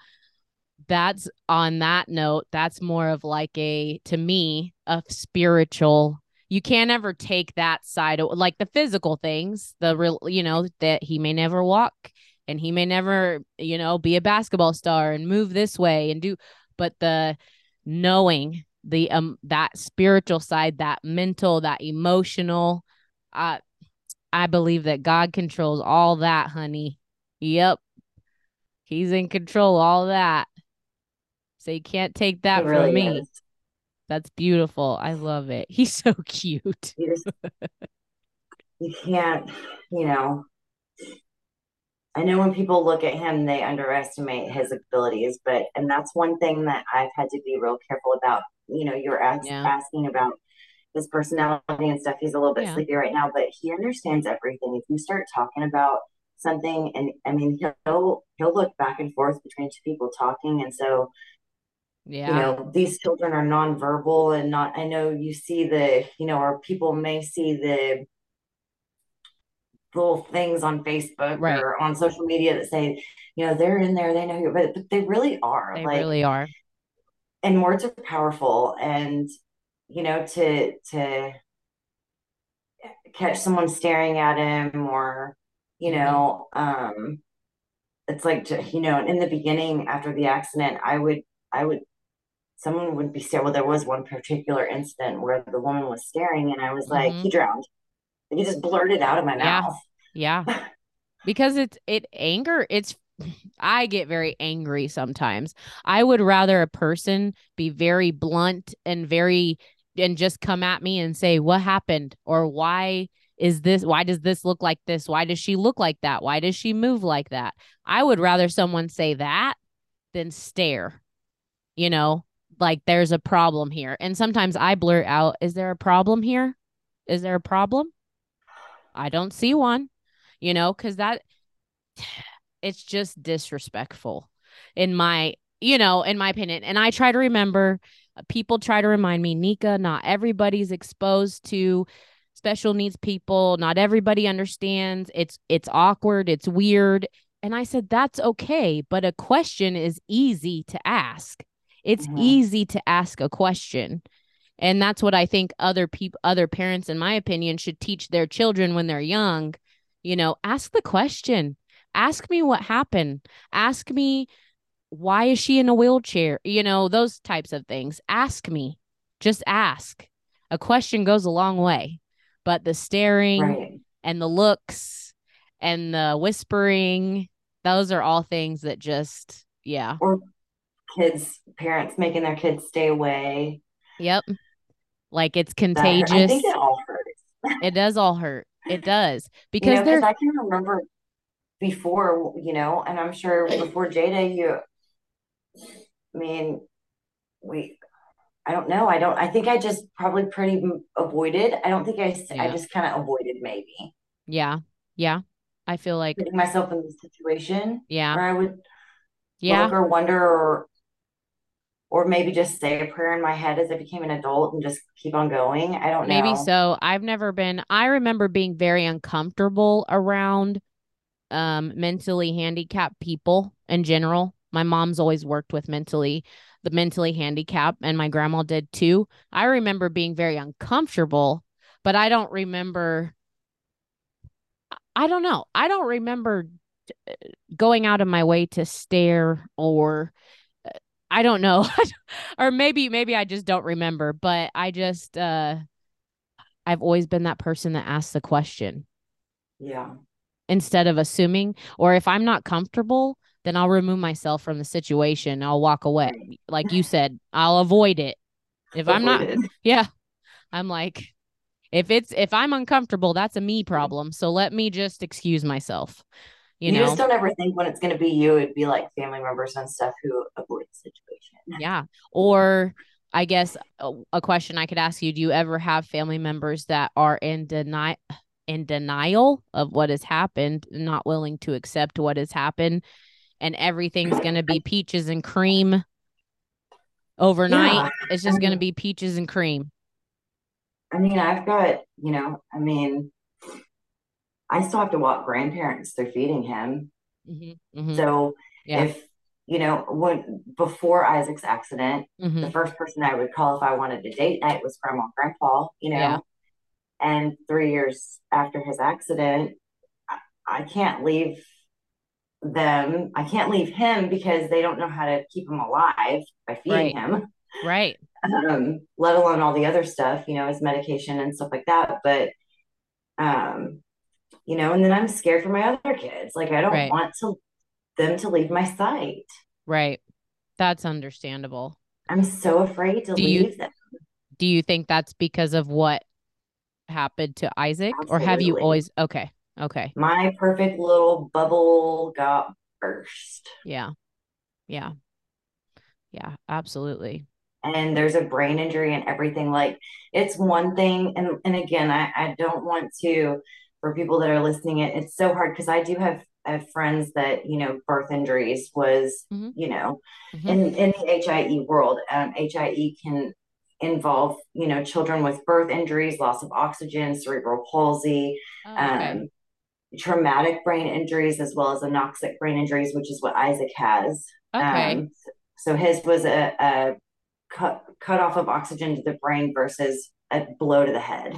that's on that note, that's more of like a to me, a spiritual you can't ever take that side of like the physical things, the real, you know, that he may never walk and he may never, you know, be a basketball star and move this way and do, but the knowing the um that spiritual side, that mental, that emotional, uh, I believe that God controls all that, honey. Yep. He's in control all that. So you can't take that really from me. Is. That's beautiful. I love it. He's *laughs* so cute. You, just, *laughs* you can't, you know. I know when people look at him, they underestimate his abilities, but and that's one thing that I've had to be real careful about. You know, you're ask, yeah. asking about his personality and stuff. He's a little bit yeah. sleepy right now, but he understands everything. If you start talking about something, and I mean, he'll he'll look back and forth between two people talking, and so yeah. you know these children are nonverbal and not i know you see the you know or people may see the little things on facebook right. or on social media that say you know they're in there they know who but, but they really are they like, really are and words are powerful and you know to to catch someone staring at him or you mm-hmm. know um it's like to, you know in the beginning after the accident i would i would someone would be staring well there was one particular incident where the woman was staring and i was like mm-hmm. he drowned and he just blurted out of my yeah. mouth yeah. Because it's it anger it's I get very angry sometimes. I would rather a person be very blunt and very and just come at me and say what happened? or why is this why does this look like this? Why does she look like that? Why does she move like that? I would rather someone say that than stare you know? Like there's a problem here. And sometimes i blurt out is there a problem here? Is there a problem? I don't see one you know cuz that *sighs* it's just disrespectful in my you know in my opinion and i try to remember people try to remind me, Nika, not everybody's exposed to special needs people. Not everybody understands. It's it's awkward, it's weird. And I said that's okay, but a question is easy to ask. It's mm-hmm. easy to ask a question. And that's what I think other people other parents in my opinion should teach their children when they're young. You know, ask the question. Ask me what happened. Ask me why is she in a wheelchair? You know, those types of things. Ask me. Just ask. A question goes a long way. But the staring right. and the looks and the whispering, those are all things that just, yeah. Or kids, parents making their kids stay away. Yep. Like it's contagious. I think it all hurts. *laughs* it does all hurt. It does. Because you know, I can remember before, you know, and I'm sure before Jada, you I mean, we, I don't know. I don't, I think I just probably pretty avoided. I don't think I, yeah. I just kind of avoided maybe. Yeah. Yeah. I feel like putting myself in the situation. Yeah. Or I would yeah. or wonder or or maybe just say a prayer in my head as I became an adult and just keep on going. I don't maybe know. Maybe so. I've never been I remember being very uncomfortable around um mentally handicapped people in general. My mom's always worked with mentally the mentally handicapped and my grandma did too. I remember being very uncomfortable, but I don't remember I don't know. I don't remember uh, going out of my way to stare or I don't know. *laughs* or maybe maybe I just don't remember, but I just uh I've always been that person that asks the question. Yeah. Instead of assuming or if I'm not comfortable, then I'll remove myself from the situation. I'll walk away. Like you said, I'll avoid it. If avoid I'm not it. *laughs* Yeah. I'm like if it's if I'm uncomfortable, that's a me problem. So let me just excuse myself. You, you know? just don't ever think when it's going to be you, it'd be like family members and stuff who avoid the situation. *laughs* Yeah. Or I guess a, a question I could ask you: Do you ever have family members that are in denial? in denial of what has happened, not willing to accept what has happened, and everything's going to be peaches and cream overnight. Yeah. It's just going to mm-hmm. be peaches and cream. I mean, I've got, you know, I mean, I still have to walk grandparents. They're feeding him. Mm-hmm, mm-hmm. So yeah. if, you know, when before Isaac's accident, mm-hmm. the first person I would call if I wanted a date night was grandma and grandpa, you know. Yeah. And three years after his accident, I, I can't leave them. I can't leave him because they don't know how to keep him alive by feeding right. him. Right *laughs* um, let alone all the other stuff, you know, his medication and stuff like that. But, um, you know, and then I'm scared for my other kids. Like I don't right. want to them to leave my sight. Right. That's understandable. I'm so afraid to do leave you, them. Do you think that's because of what happened to Isaac, Absolutely. or have you always? Okay. Okay. My perfect little bubble got burst. Yeah. Yeah. Yeah. Absolutely and there's a brain injury and everything like it's one thing and and again i i don't want to for people that are listening it it's so hard because i do have have friends that you know birth injuries was mm-hmm. you know mm-hmm. in in the HIE world um, HIE can involve you know children with birth injuries loss of oxygen cerebral palsy oh, okay. um, traumatic brain injuries as well as anoxic brain injuries which is what isaac has okay um, so his was a, a cut cut off of oxygen to the brain versus a blow to the head.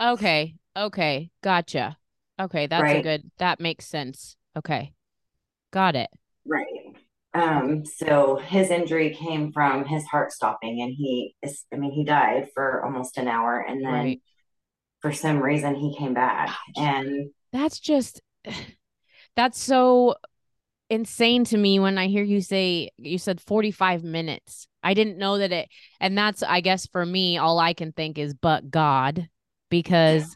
Okay. Okay. Gotcha. Okay, that's right? a good that makes sense. Okay. Got it. Right. Um, so his injury came from his heart stopping and he is I mean he died for almost an hour and then right. for some reason he came back and that's just *sighs* that's so insane to me when I hear you say you said 45 minutes. I didn't know that it and that's I guess for me all I can think is but God because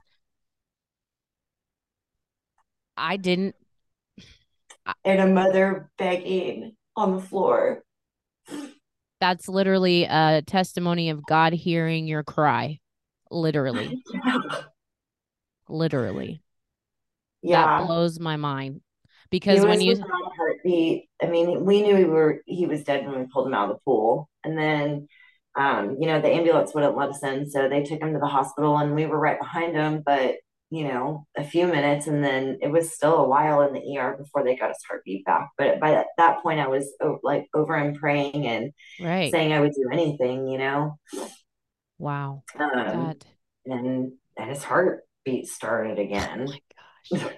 I didn't and a mother begging on the floor. That's literally a testimony of God hearing your cry. Literally. *laughs* literally. Yeah. That blows my mind because when you heartbeat, I mean, we knew we were he was dead when we pulled him out of the pool, and then um, you know the ambulance wouldn't let us in, so they took him to the hospital, and we were right behind him, but you know a few minutes, and then it was still a while in the ER before they got his heartbeat back. But by that, that point, I was like over and praying and right. saying I would do anything, you know. Wow. Um, and and his heartbeat started again. Oh my gosh.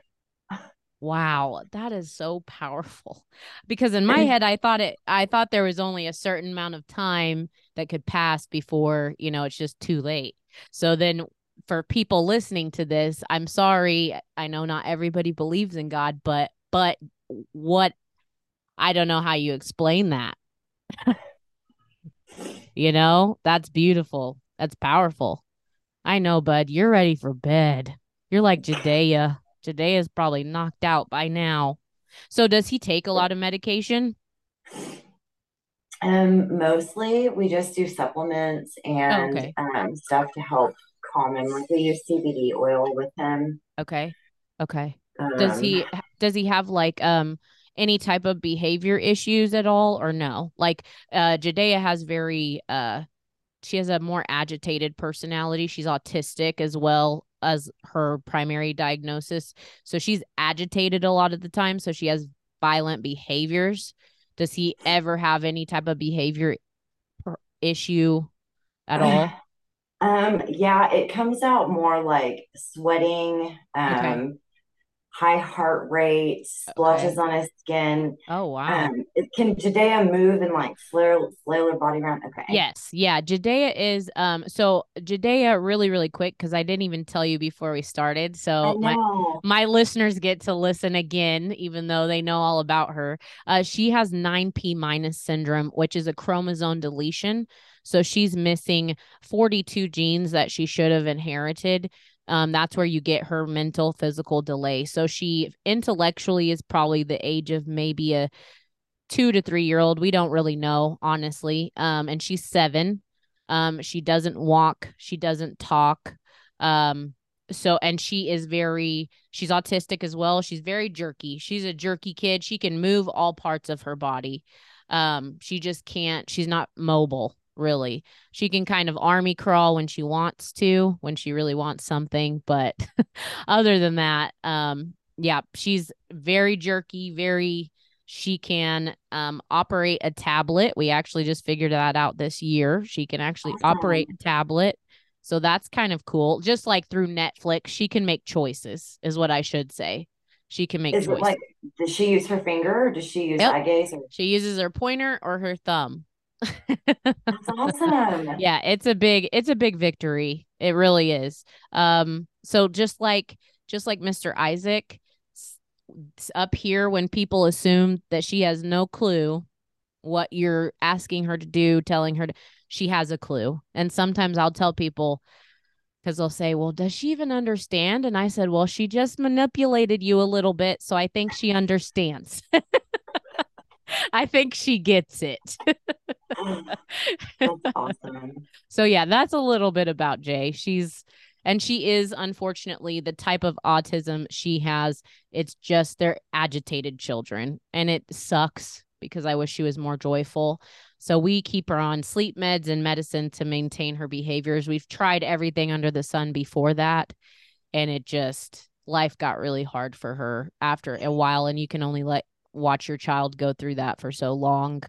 Wow, that is so powerful. Because in my *clears throat* head I thought it I thought there was only a certain amount of time that could pass before, you know, it's just too late. So then for people listening to this, I'm sorry. I know not everybody believes in God, but but what I don't know how you explain that. *laughs* you know, that's beautiful. That's powerful. I know, bud. You're ready for bed. You're like Judea. Is probably knocked out by now. So does he take a lot of medication? Um, mostly we just do supplements and oh, okay. um, stuff to help him. Like we use CBD oil with him. Okay. Okay. Um, does he um, does he have like um any type of behavior issues at all or no? Like uh Jadea has very uh she has a more agitated personality. She's autistic as well as her primary diagnosis. So she's agitated a lot of the time. So she has violent behaviors. Does he ever have any type of behavior issue at *sighs* all? Um, yeah, it comes out more like sweating, um, okay high heart rate, splotches okay. on his skin. Oh wow! Um, can Judea move and like flail flail her body around? Okay. Yes, yeah. Judea is um. So Judea, really, really quick because I didn't even tell you before we started. So my my listeners get to listen again, even though they know all about her. Uh, she has nine P minus syndrome, which is a chromosome deletion. So she's missing 42 genes that she should have inherited um, that's where you get her mental physical delay. So she intellectually is probably the age of maybe a two to three year old. We don't really know, honestly. Um, and she's seven. Um, she doesn't walk, she doesn't talk. Um, so and she is very she's autistic as well. She's very jerky. She's a jerky kid. She can move all parts of her body. Um, she just can't, she's not mobile really. She can kind of army crawl when she wants to, when she really wants something, but *laughs* other than that, um yeah, she's very jerky, very she can um operate a tablet. We actually just figured that out this year. She can actually awesome. operate a tablet. So that's kind of cool. Just like through Netflix, she can make choices, is what I should say. She can make is choices. like does she use her finger or does she use yep. eye gaze? Or- she uses her pointer or her thumb. That's awesome. yeah, it's a big it's a big victory. It really is. Um so just like just like Mr. Isaac up here when people assume that she has no clue what you're asking her to do, telling her to, she has a clue. And sometimes I'll tell people because they'll say, Well, does she even understand? And I said, Well, she just manipulated you a little bit. So I think she understands. *laughs* *laughs* I think she gets it. awesome. *laughs* So yeah, that's a little bit about Jay. She's and she is unfortunately the type of autism she has. It's just they're agitated children and it sucks because I wish she was more joyful. So we keep her on sleep meds and medicine to maintain her behaviors. We've tried everything under the sun before that and it just life got really hard for her after a while and you can only let watch your child go through that for so long.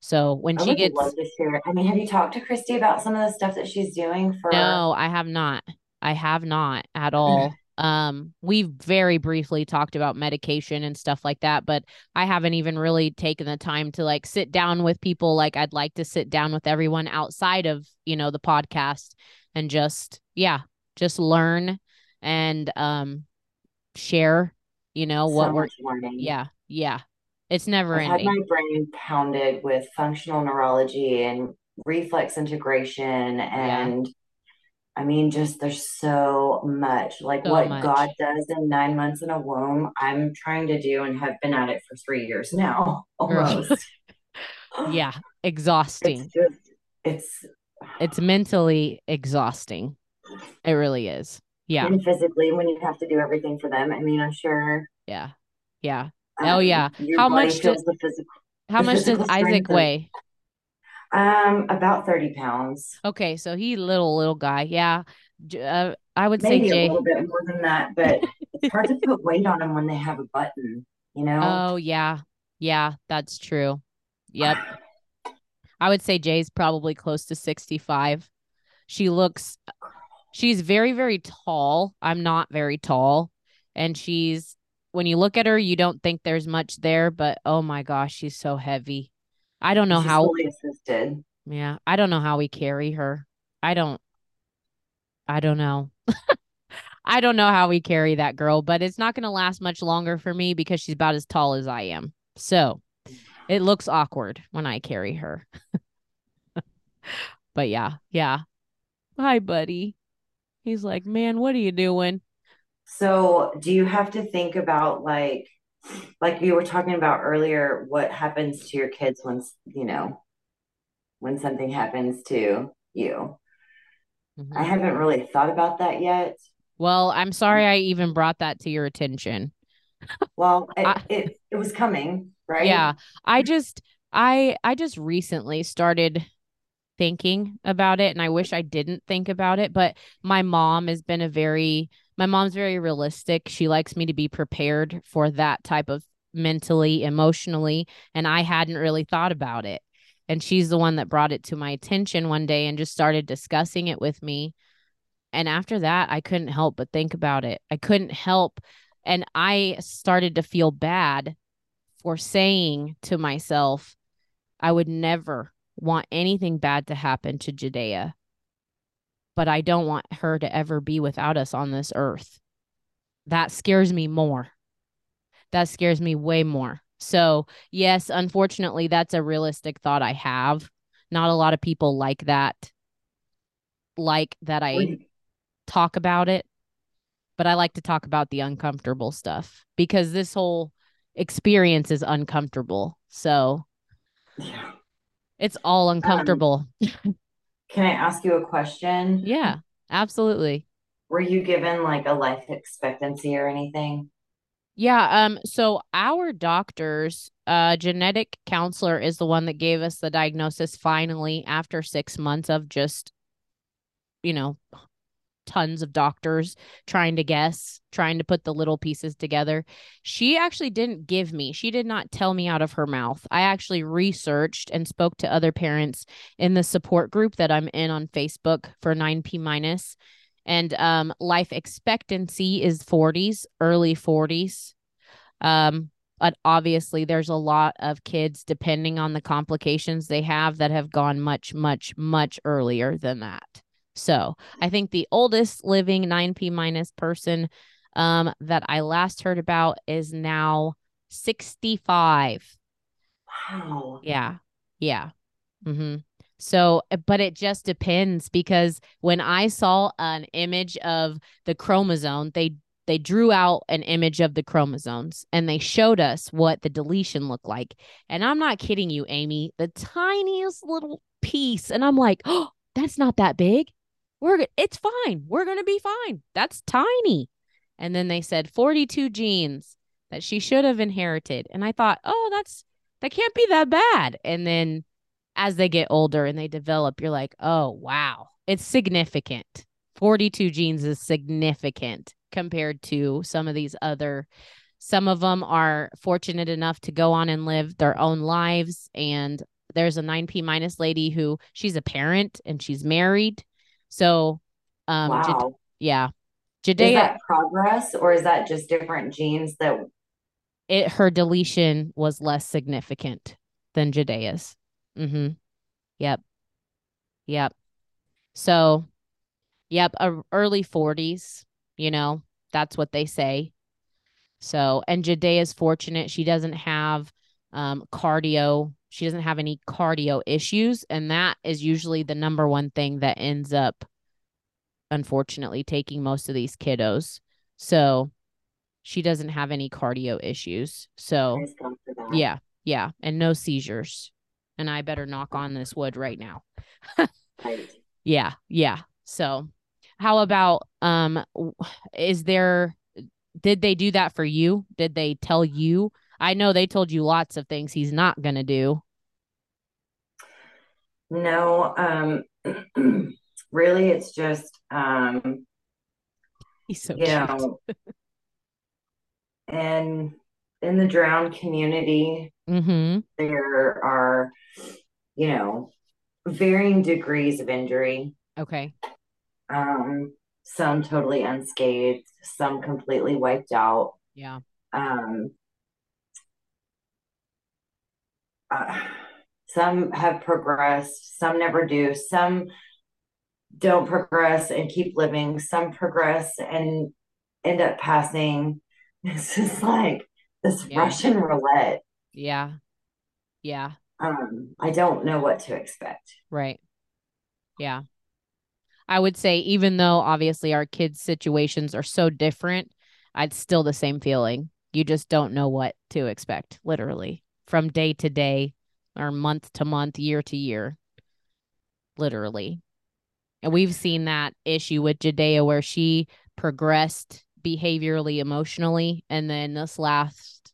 So when I she gets, love to share. I mean, have you talked to Christy about some of the stuff that she's doing for? No, I have not. I have not at *laughs* all. um, we very briefly talked about medication and stuff like that, but I haven't even really taken the time to like sit down with people. Like I'd like to sit down with everyone outside of you know the podcast and just yeah, just learn and um share. You know so what we're learning. yeah yeah it's never I've ending. had my brain pounded with functional neurology and reflex integration and yeah. I mean, just there's so much like so what much. God does in nine months in a womb. I'm trying to do and have been at it for three years now, *laughs* almost. *laughs* yeah, exhausting. It's just, it's it's mentally exhausting. It really is. Yeah, and physically when you have to do everything for them. I mean, I'm sure. Yeah, yeah. Oh yeah. How much does the physical? How much does Isaac weigh? Um, about thirty pounds. Okay, so he little little guy. Yeah, uh, I would Maybe say Jay... a little bit more than that, but it's hard to put weight on him when they have a button. You know? Oh yeah, yeah, that's true. Yep. *sighs* I would say Jay's probably close to sixty-five. She looks. She's very very tall. I'm not very tall, and she's when you look at her, you don't think there's much there, but oh my gosh, she's so heavy. I don't know she's how fully assisted. Yeah, I don't know how we carry her. I don't. I don't know. *laughs* I don't know how we carry that girl, but it's not going to last much longer for me because she's about as tall as I am. So it looks awkward when I carry her. *laughs* but yeah, yeah. Hi, buddy. He's like, man, what are you doing? So, do you have to think about like like you were talking about earlier what happens to your kids once you know, when something happens to you? Mm-hmm. I haven't really thought about that yet. Well, I'm sorry I even brought that to your attention. Well, *laughs* it, I, it, it was coming, right? Yeah. I just I I just recently started thinking about it and I wish I didn't think about it, but my mom has been a very my mom's very realistic. She likes me to be prepared for that type of mentally, emotionally, and I hadn't really thought about it. And she's the one that brought it to my attention one day and just started discussing it with me. And after that, I couldn't help but think about it. I couldn't help and I started to feel bad for saying to myself, I would never want anything bad to happen to Judea, but I don't want her to ever be without us on this earth. That scares me more. That scares me way more. So, yes, unfortunately, that's a realistic thought I have. Not a lot of people like that, like that I talk about it, but I like to talk about the uncomfortable stuff because this whole experience is uncomfortable. So, yeah. It's all um, uncomfortable. Um, *laughs* can I ask you a question? Yeah, absolutely. Were you given like a life expectancy or anything? Yeah, um so our doctors, uh genetic counselor is the one that gave us the diagnosis finally after 6 months of just you know, tons of doctors trying to guess, trying to put the little pieces together. She actually didn't give me, she did not tell me out of her mouth. I actually researched and spoke to other parents in the support group that I'm in on Facebook for 9P minus. And um, life expectancy is 40s, early 40s. Um, but obviously, there's a lot of kids, depending on the complications they have, that have gone much, much, much earlier than that. So I think the oldest living 9P minus person um, that I last heard about is now 65. Wow. Yeah. Yeah. Mm-hmm. So, eh, but it just depends because when I saw an image of the chromosome, they they drew out an image of the chromosomes and they showed us what the deletion looked like. And I'm not kidding you, Amy, the tiniest little piece. And I'm like, oh, *gasps* that's not that big we're it's fine. We're going to be fine. That's tiny. And then they said 42 genes that she should have inherited. And I thought, "Oh, that's that can't be that bad." And then as they get older and they develop, you're like, "Oh, wow. It's significant." 42 genes is significant compared to some of these other some of them are fortunate enough to go on and live their own lives and there's a 9p minus lady who she's a parent and she's married so, um, wow. yeah. Judea, is that progress or is that just different genes that it her deletion was less significant than Judea's. Mm-hmm. Yep. Yep. So, yep, early 40s, you know, that's what they say. So, and Judea's fortunate. She doesn't have um, cardio she doesn't have any cardio issues. And that is usually the number one thing that ends up, unfortunately, taking most of these kiddos. So she doesn't have any cardio issues. So, yeah, yeah. And no seizures. And I better knock on this wood right now. right. *laughs* Yeah, yeah. So, how about um is there did they do that for you? Did they tell you I know they told you lots of things he's not going to do. No, um, *clears throat* really, it's just, um, he's so you cute. know, and *laughs* in the drowned community, mm-hmm. there are, you know, varying degrees of injury. Okay. Um, some totally unscathed, some completely wiped out. Yeah. Um, uh, *sighs* some have progressed, some never do, some don't progress and keep living, some progress and end up passing. *laughs* It's just like this yeah. Russian roulette. Yeah. Yeah. Um, I don't know what to expect. Right. Yeah. I would say, even though obviously our kids' situations are so different, I'd still the same feeling. You just don't know what to expect, literally, from day to day, or month to month, year to year, literally. And we've seen that issue with Judea where she progressed behaviorally, emotionally. And then this last,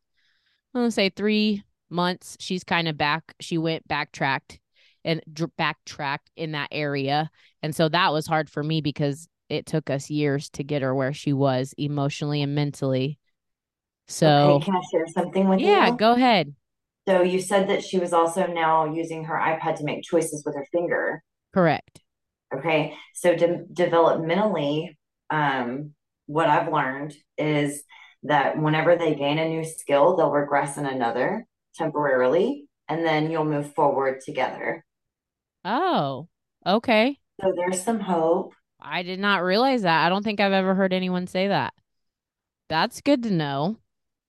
I'm going to say three months, she's kind of back. She went backtracked and backtracked in that area. And so that was hard for me because it took us years to get her where she was emotionally and mentally. So, okay, can I share something with yeah, you? Yeah, go ahead. So, you said that she was also now using her iPad to make choices with her finger. Correct. Okay. So, de- developmentally, um, what I've learned is that whenever they gain a new skill, they'll regress in another temporarily, and then you'll move forward together. Oh, okay. So there's some hope. I did not realize that. I don't think I've ever heard anyone say that. That's good to know.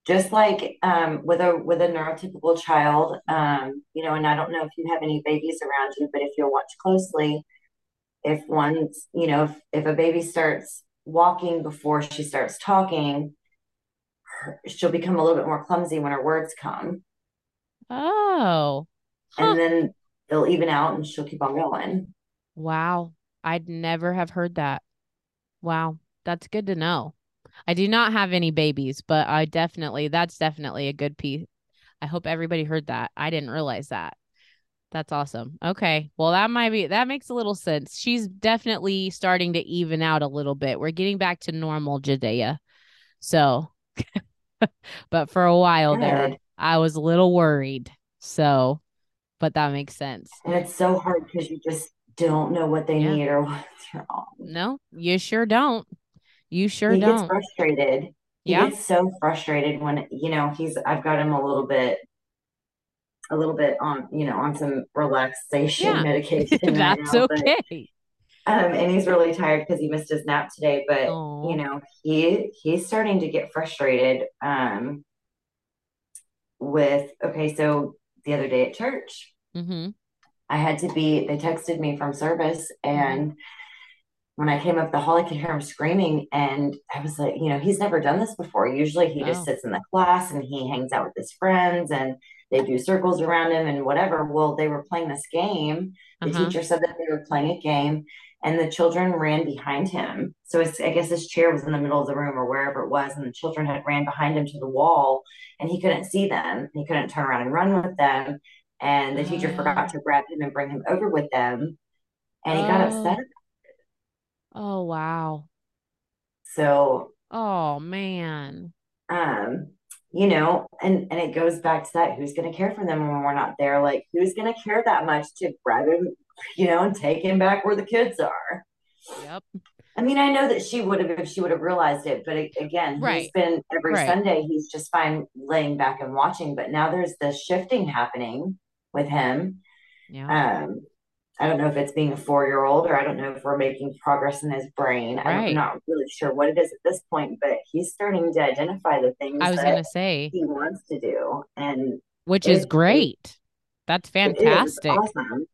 Just like um, with a with a neurotypical child, um, you know, and I don't know if you have any babies around you, but if you'll watch closely, if one's, you know, if, if a baby starts walking before she starts talking, she'll become a little bit more clumsy when her words come. Oh. Huh. And then they'll even out and she'll keep on going. Wow. I'd never have heard that. Wow. That's good to know. I do not have any babies, but I definitely, that's definitely a good piece. I hope everybody heard that. I didn't realize that. That's awesome. Okay. Well, that might be, that makes a little sense. She's definitely starting to even out a little bit. We're getting back to normal Judea. So, *laughs* but for a while Good. there, I was a little worried. So, but that makes sense. And it's so hard because you just don't know what they yeah. need or what's wrong. No, you sure don't. You sure he don't. Gets frustrated. He yeah. gets so frustrated when you know he's. I've got him a little bit, a little bit on you know on some relaxation yeah. *laughs* medication. That's right now, okay. But, um, and he's really tired because he missed his nap today. But Aww. you know he he's starting to get frustrated. Um, with okay, so the other day at church, mm-hmm. I had to be. They texted me from service and. Mm-hmm when I came up the hall, I could hear him screaming. And I was like, you know, he's never done this before. Usually he oh. just sits in the class and he hangs out with his friends and they do circles around him and whatever. Well, they were playing this game. The uh-huh. teacher said that they were playing a game and the children ran behind him. So I guess his chair was in the middle of the room or wherever it was. And the children had ran behind him to the wall and he couldn't see them. He couldn't turn around and run with them. And the teacher forgot to grab him and bring him over with them. And he got upset oh. Wow. So Oh man. Um, you know, and and it goes back to that who's gonna care for them when we're not there? Like who's gonna care that much to grab him, you know, and take him back where the kids are? Yep. I mean, I know that she would have if she would have realized it, but again, right. he's been every right. Sunday, he's just fine laying back and watching. But now there's this shifting happening with him. Yeah. Um, I don't know if it's being a four year old or I don't know if we're making progress in his brain. Right. I'm not really sure what it is at this point, but he's starting to identify the things I was going to say he wants to do. And which is great. That's fantastic. It awesome.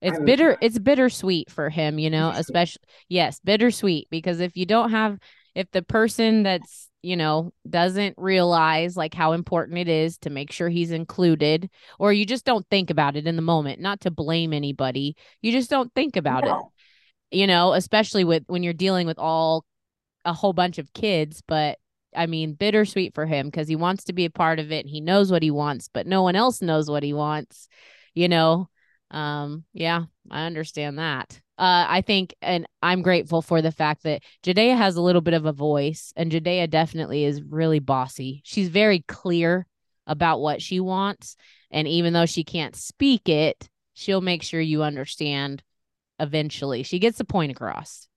It's I'm, bitter. It's bittersweet for him, you know, especially, yes, bittersweet because if you don't have, if the person that's you know, doesn't realize like how important it is to make sure he's included, or you just don't think about it in the moment, not to blame anybody. You just don't think about no. it, you know, especially with when you're dealing with all a whole bunch of kids. But I mean, bittersweet for him because he wants to be a part of it. he knows what he wants, but no one else knows what he wants, you know. Um, yeah, I understand that uh, I think, and I'm grateful for the fact that Judea has a little bit of a voice, and Judea definitely is really bossy. She's very clear about what she wants, and even though she can't speak it, she'll make sure you understand. Eventually, she gets the point across.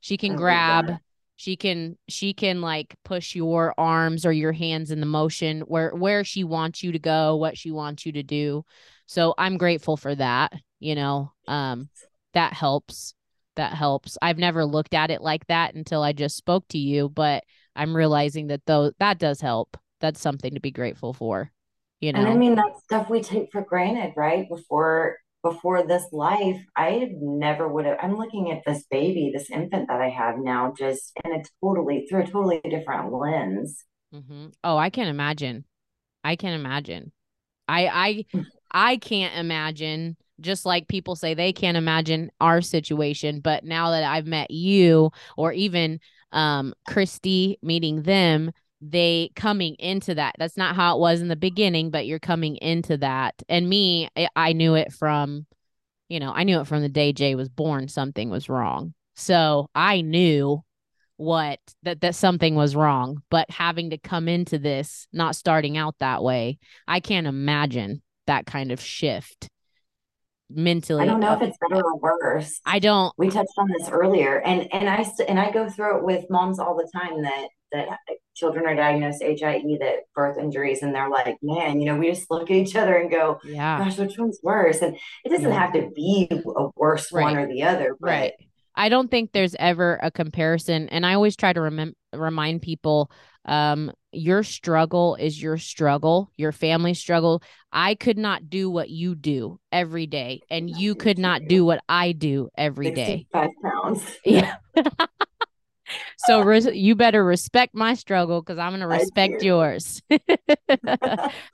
She can grab. She can she can like push your arms or your hands in the motion where where she wants you to go, what she wants you to do. So I'm grateful for that. You know, um, that helps that helps. I've never looked at it like that until i just spoke to you but i'm realizing that though that does help. That's something to be grateful for you know and i mean that stuff we take for granted right? Before before this life i never would have i'm looking at this baby this infant that i have now just and it's totally through a totally different lens. Mm-hmm. oh i can't imagine. I can't imagine. I i *laughs* i can't imagine just like people say they can't imagine our situation but now that i've met you or even um Christy meeting them they coming into that. That's not how it was in the beginning but you're coming into that. And me I knew it from you know I knew it from the day Jay was born something was wrong. So I knew what that that something was wrong but having to come into this not starting out that way I can't imagine that kind of shift mentally. I don't know if it's better or worse. I don't. We touched on this earlier, and and I and I go through it with moms all the time that that children are diagnosed HIE, that birth injuries, and they're like, man, you know, we just look at each other and go, yeah, gosh, which one's worse? And it doesn't yeah. have to be a worse right. one or the other, but right. I don't think there's ever a comparison. And I always try to rem- remind people um, your struggle is your struggle, your family struggle. I could not do what you do every day, and you could not do what I do every day. Five pounds. *laughs* Yeah. so res- you better respect my struggle because I'm going to respect yours. *laughs*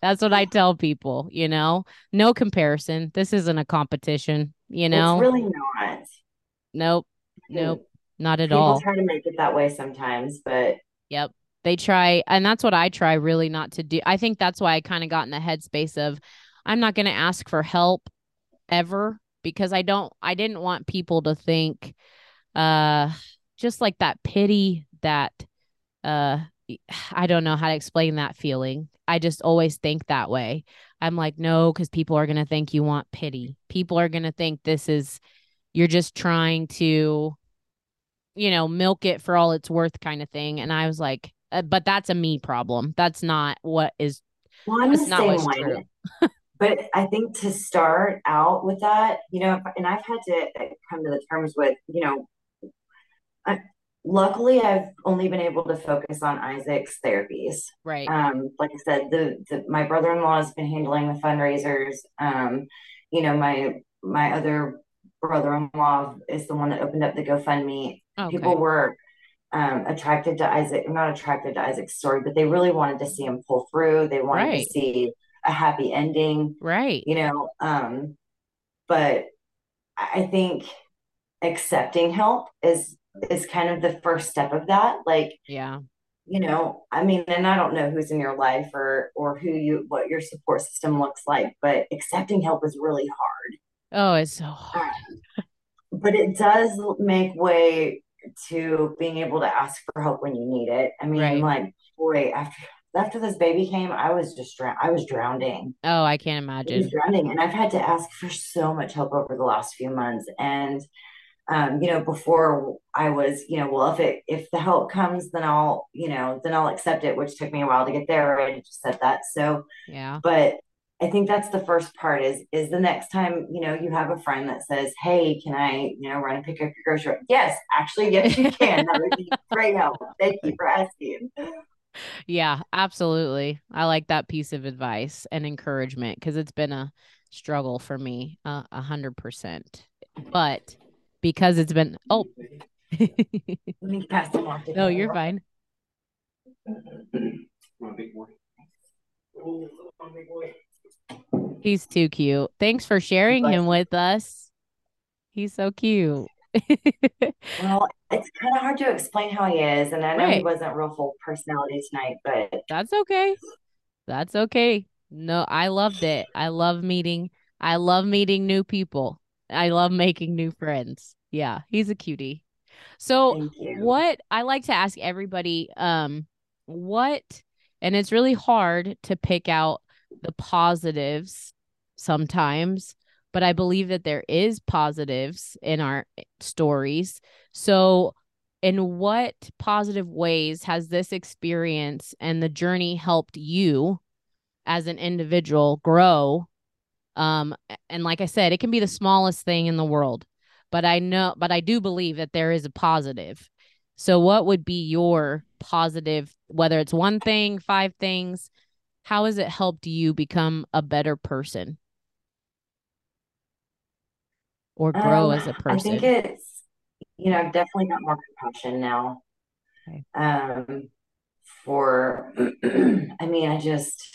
That's what I *laughs* tell people, you know, no comparison. This isn't a competition, you know, it's really not. Nope. Nope. Not at People all. try to make it that way sometimes, but yep. They try, and that's what I try really not to do. I think that's why I kind of got in the headspace of I'm not going to ask for help ever because I don't, I didn't want people to think, uh, just like that pity that, uh, I don't know how to explain that feeling. I just always think that way. I'm like, no, because people are going to think you want pity. People are going to think this is you're just trying to you know milk it for all it's worth kind of thing and i was like uh, but that's a me problem that's not what is well, I'm the same way. *laughs* but i think to start out with that you know and i've had to come to the terms with you know I, luckily i've only been able to focus on isaac's therapies right um like i said the, the my brother-in-law has been handling the fundraisers um you know my my other brother-in-law is the one that opened up the GoFundMe. Okay. People were um, attracted to Isaac, not attracted to Isaac's story, but they really wanted to see him pull through. They wanted right. to see a happy ending. Right. You know, um, but I think accepting help is is kind of the first step of that. Like, yeah, you know, I mean, and I don't know who's in your life or or who you what your support system looks like, but accepting help is really hard. Oh, it's so hard. But it does make way to being able to ask for help when you need it. I mean, right. like, boy, after after this baby came, I was just drown- I was drowning. Oh, I can't imagine. I was drowning, and I've had to ask for so much help over the last few months. And um, you know, before I was, you know, well, if it if the help comes, then I'll, you know, then I'll accept it, which took me a while to get there. I just said that. So yeah, but I think that's the first part is is the next time, you know, you have a friend that says, Hey, can I, you know, run and pick up your grocery? Yes, actually, yes, you *laughs* can. that would be great help. Thank you for asking. Yeah, absolutely. I like that piece of advice and encouragement because it's been a struggle for me a uh, hundred percent. But because it's been oh let me pass them off. No, you're fine. *clears throat* He's too cute. Thanks for sharing him with us. He's so cute. *laughs* well, it's kind of hard to explain how he is, and I know right. he wasn't real full personality tonight, but that's okay. That's okay. No, I loved it. I love meeting. I love meeting new people. I love making new friends. Yeah, he's a cutie. So, what I like to ask everybody, um, what, and it's really hard to pick out the positives sometimes, but I believe that there is positives in our stories. So, in what positive ways has this experience and the journey helped you as an individual grow? Um, and like I said, it can be the smallest thing in the world, but I know, but I do believe that there is a positive. So, what would be your positive, whether it's one thing, five things, how has it helped you become a better person or grow um, as a person? I think it's, you know, I've definitely got more compassion now. Okay. Um, for, *clears throat* I mean, I just,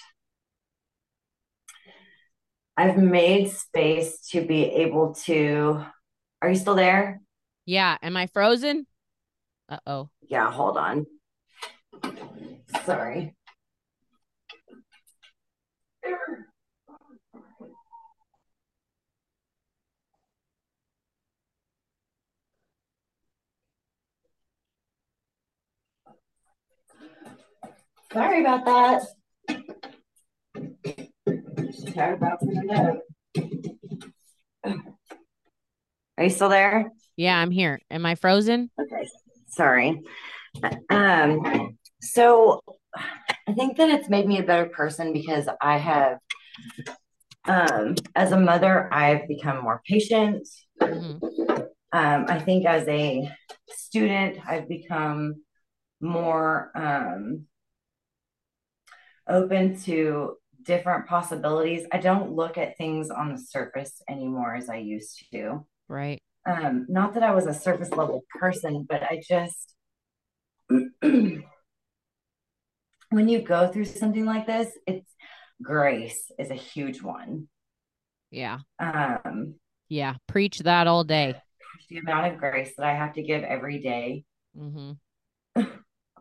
I've made space to be able to. Are you still there? Yeah. Am I frozen? Uh oh. Yeah, hold on. Sorry. Sorry about that. Are you still there? Yeah, I'm here. Am I frozen? Okay. Sorry. Um, so I think that it's made me a better person because I have um as a mother, I've become more patient. Mm-hmm. Um, I think as a student, I've become more um open to different possibilities. I don't look at things on the surface anymore as I used to. Right. Um, not that I was a surface level person, but I just *clears throat* when you go through something like this, it's grace is a huge one. Yeah. Um yeah, preach that all day. The amount of grace that I have to give every day. Mm-hmm. *laughs*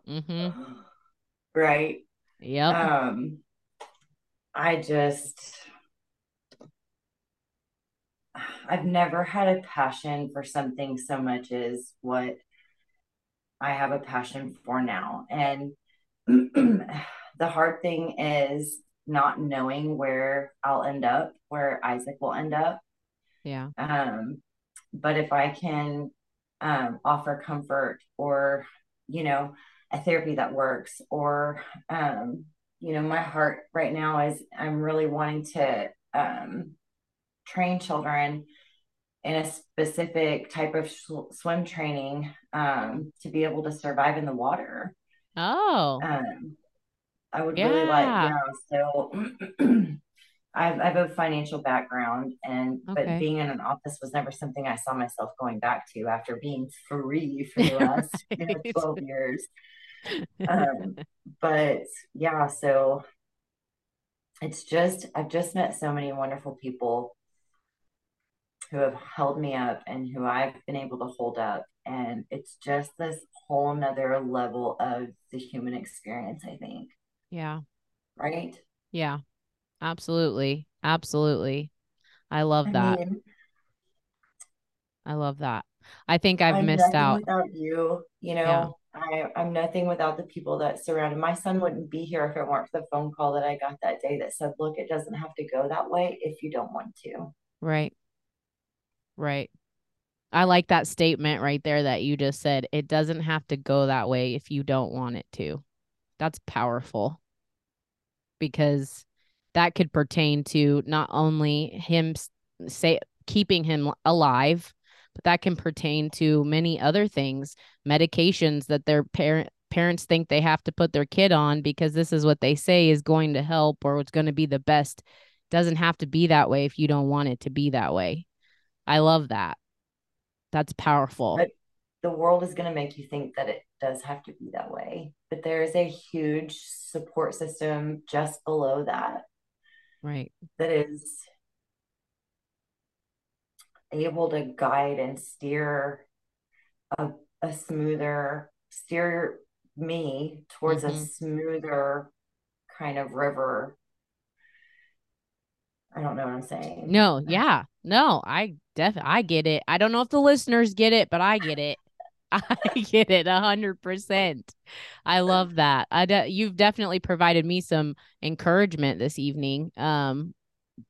mm-hmm. Right. Yep. Um I just I've never had a passion for something so much as what I have a passion for now. And *clears throat* the hard thing is not knowing where I'll end up, where Isaac will end up. Yeah. Um, but if I can um, offer comfort or, you know, a therapy that works, or, um, you know, my heart right now is I'm really wanting to um, train children in a specific type of sh- swim training um, to be able to survive in the water. Oh. Um, I would yeah. really like, yeah. So *clears throat* I've, I have a financial background, and okay. but being in an office was never something I saw myself going back to after being free for the *laughs* last you know, 12 years. Um, but yeah, so it's just, I've just met so many wonderful people who have held me up and who I've been able to hold up. And it's just this whole nother level of the human experience, I think. Yeah. Right? Yeah. Absolutely. Absolutely. I love I that. Mean, I love that. I think I've I'm missed out without you. You know, yeah. I, I'm nothing without the people that surrounded. My son wouldn't be here if it weren't for the phone call that I got that day that said, "Look, it doesn't have to go that way if you don't want to." Right. Right. I like that statement right there that you just said. It doesn't have to go that way if you don't want it to. That's powerful because that could pertain to not only him say keeping him alive, but that can pertain to many other things, medications that their parent parents think they have to put their kid on because this is what they say is going to help or it's going to be the best. Doesn't have to be that way if you don't want it to be that way. I love that. That's powerful. But the world is going to make you think that it does have to be that way. But there is a huge support system just below that. Right. That is able to guide and steer a, a smoother, steer me towards mm-hmm. a smoother kind of river. I don't know what I'm saying. No, yeah. No, I definitely I get it. I don't know if the listeners get it, but I get it. *laughs* I get it a hundred percent. I love that. I de- you've definitely provided me some encouragement this evening. Um,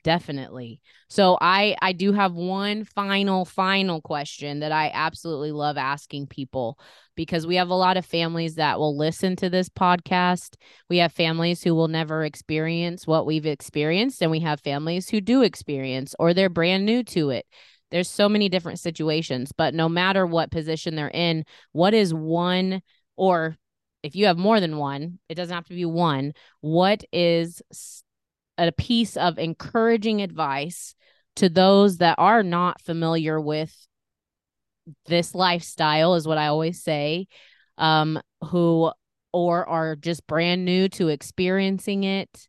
definitely. So I I do have one final final question that I absolutely love asking people because we have a lot of families that will listen to this podcast. We have families who will never experience what we've experienced and we have families who do experience or they're brand new to it. There's so many different situations, but no matter what position they're in, what is one or if you have more than one, it doesn't have to be one. What is a piece of encouraging advice to those that are not familiar with this lifestyle is what I always say um who or are just brand new to experiencing it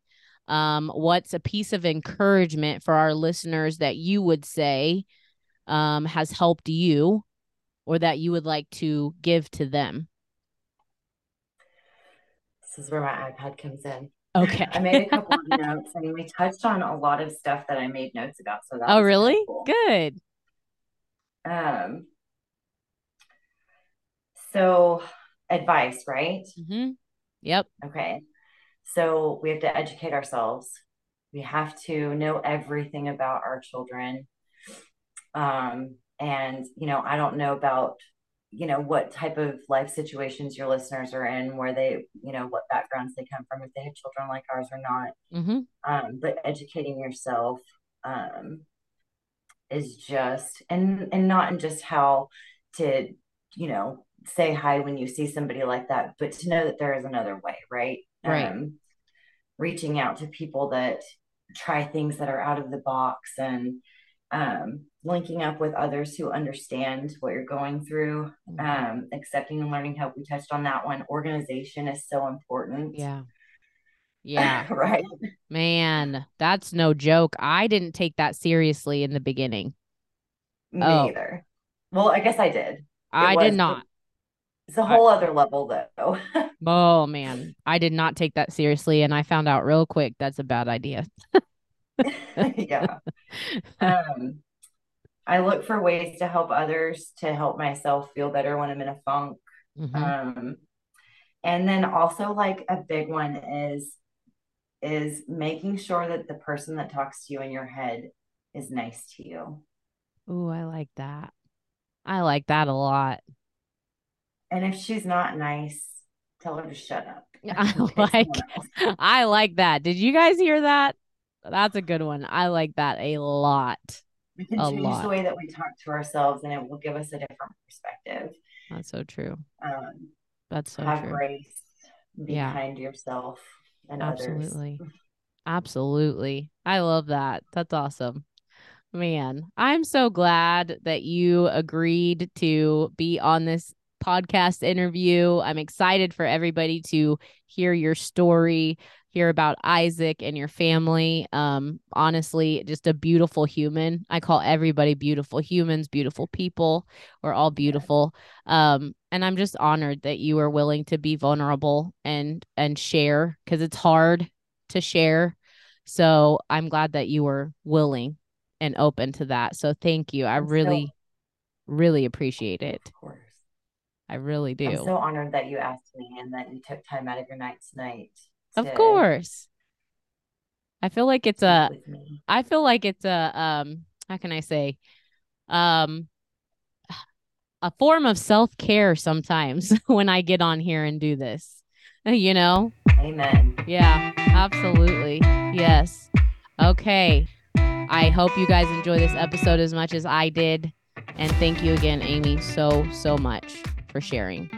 um what's a piece of encouragement for our listeners that you would say um, has helped you or that you would like to give to them? This is where my iPad comes in. Okay. I made a couple of notes and we touched on a lot of stuff that I made notes about. So that Oh, really? Cool. Good. Um so advice, right? Mm-hmm. Yep. Okay. So we have to educate ourselves. We have to know everything about our children. Um, and you know, I don't know about you know what type of life situations your listeners are in where they you know what backgrounds they come from. If they have children like ours or not mm-hmm. um, but educating yourself um, is just and and not in just how to you know say hi when you see somebody like that but to know that there is another way right? Right. Um, reaching out to people that try things that are out of the box and um, linking up with others who understand what you're going through, mm-hmm. um, accepting and learning help. We touched on that one. Organization is so important. Yeah. *laughs* Yeah. right. Man, that's no joke. I didn't take that seriously in the beginning. Me oh. either. Well, I guess I did. It I did not. It's a whole I, other level though. oh man. I did not take that seriously and I found out real quick that's a bad idea. *laughs* *laughs* yeah. Um, I look for ways to help others to help myself feel better when I'm in a funk. Mm-hmm. Um, and then also like a big one is is making sure that the person that talks to you in your head is nice to you. Ooh, I like that. I like that a lot. And if she's not nice, tell her to shut up. *laughs* I *laughs* like I like that. Did you guys hear that? That's a good one. I like that a lot. We can a change lot. the way that we talk to ourselves, and it will give us a different perspective. That's so true. Um, That's so true. have true. grace. Be yeah. kind to yourself and Absolutely. others. *laughs* Absolutely. I love that. That's awesome. Man, I'm so glad that you agreed to be on this podcast interview. I'm excited for everybody to hear your story hear about Isaac and your family. Um, honestly, just a beautiful human. I call everybody beautiful humans, beautiful people. We're all beautiful. Um, and I'm just honored that you are willing to be vulnerable and and share because it's hard to share. So I'm glad that you were willing and open to that. So thank you. I really, so, really appreciate it. Of course. I really do. I'm so honored that you asked me and that you took time out of your night tonight of course. I feel like it's a I feel like it's a um how can I say um a form of self-care sometimes *laughs* when I get on here and do this. *laughs* You know? Amen. Yeah, absolutely. Yes. Okay. I hope you guys enjoy this episode as much as I did. And thank you again, Amy, so, so much for sharing.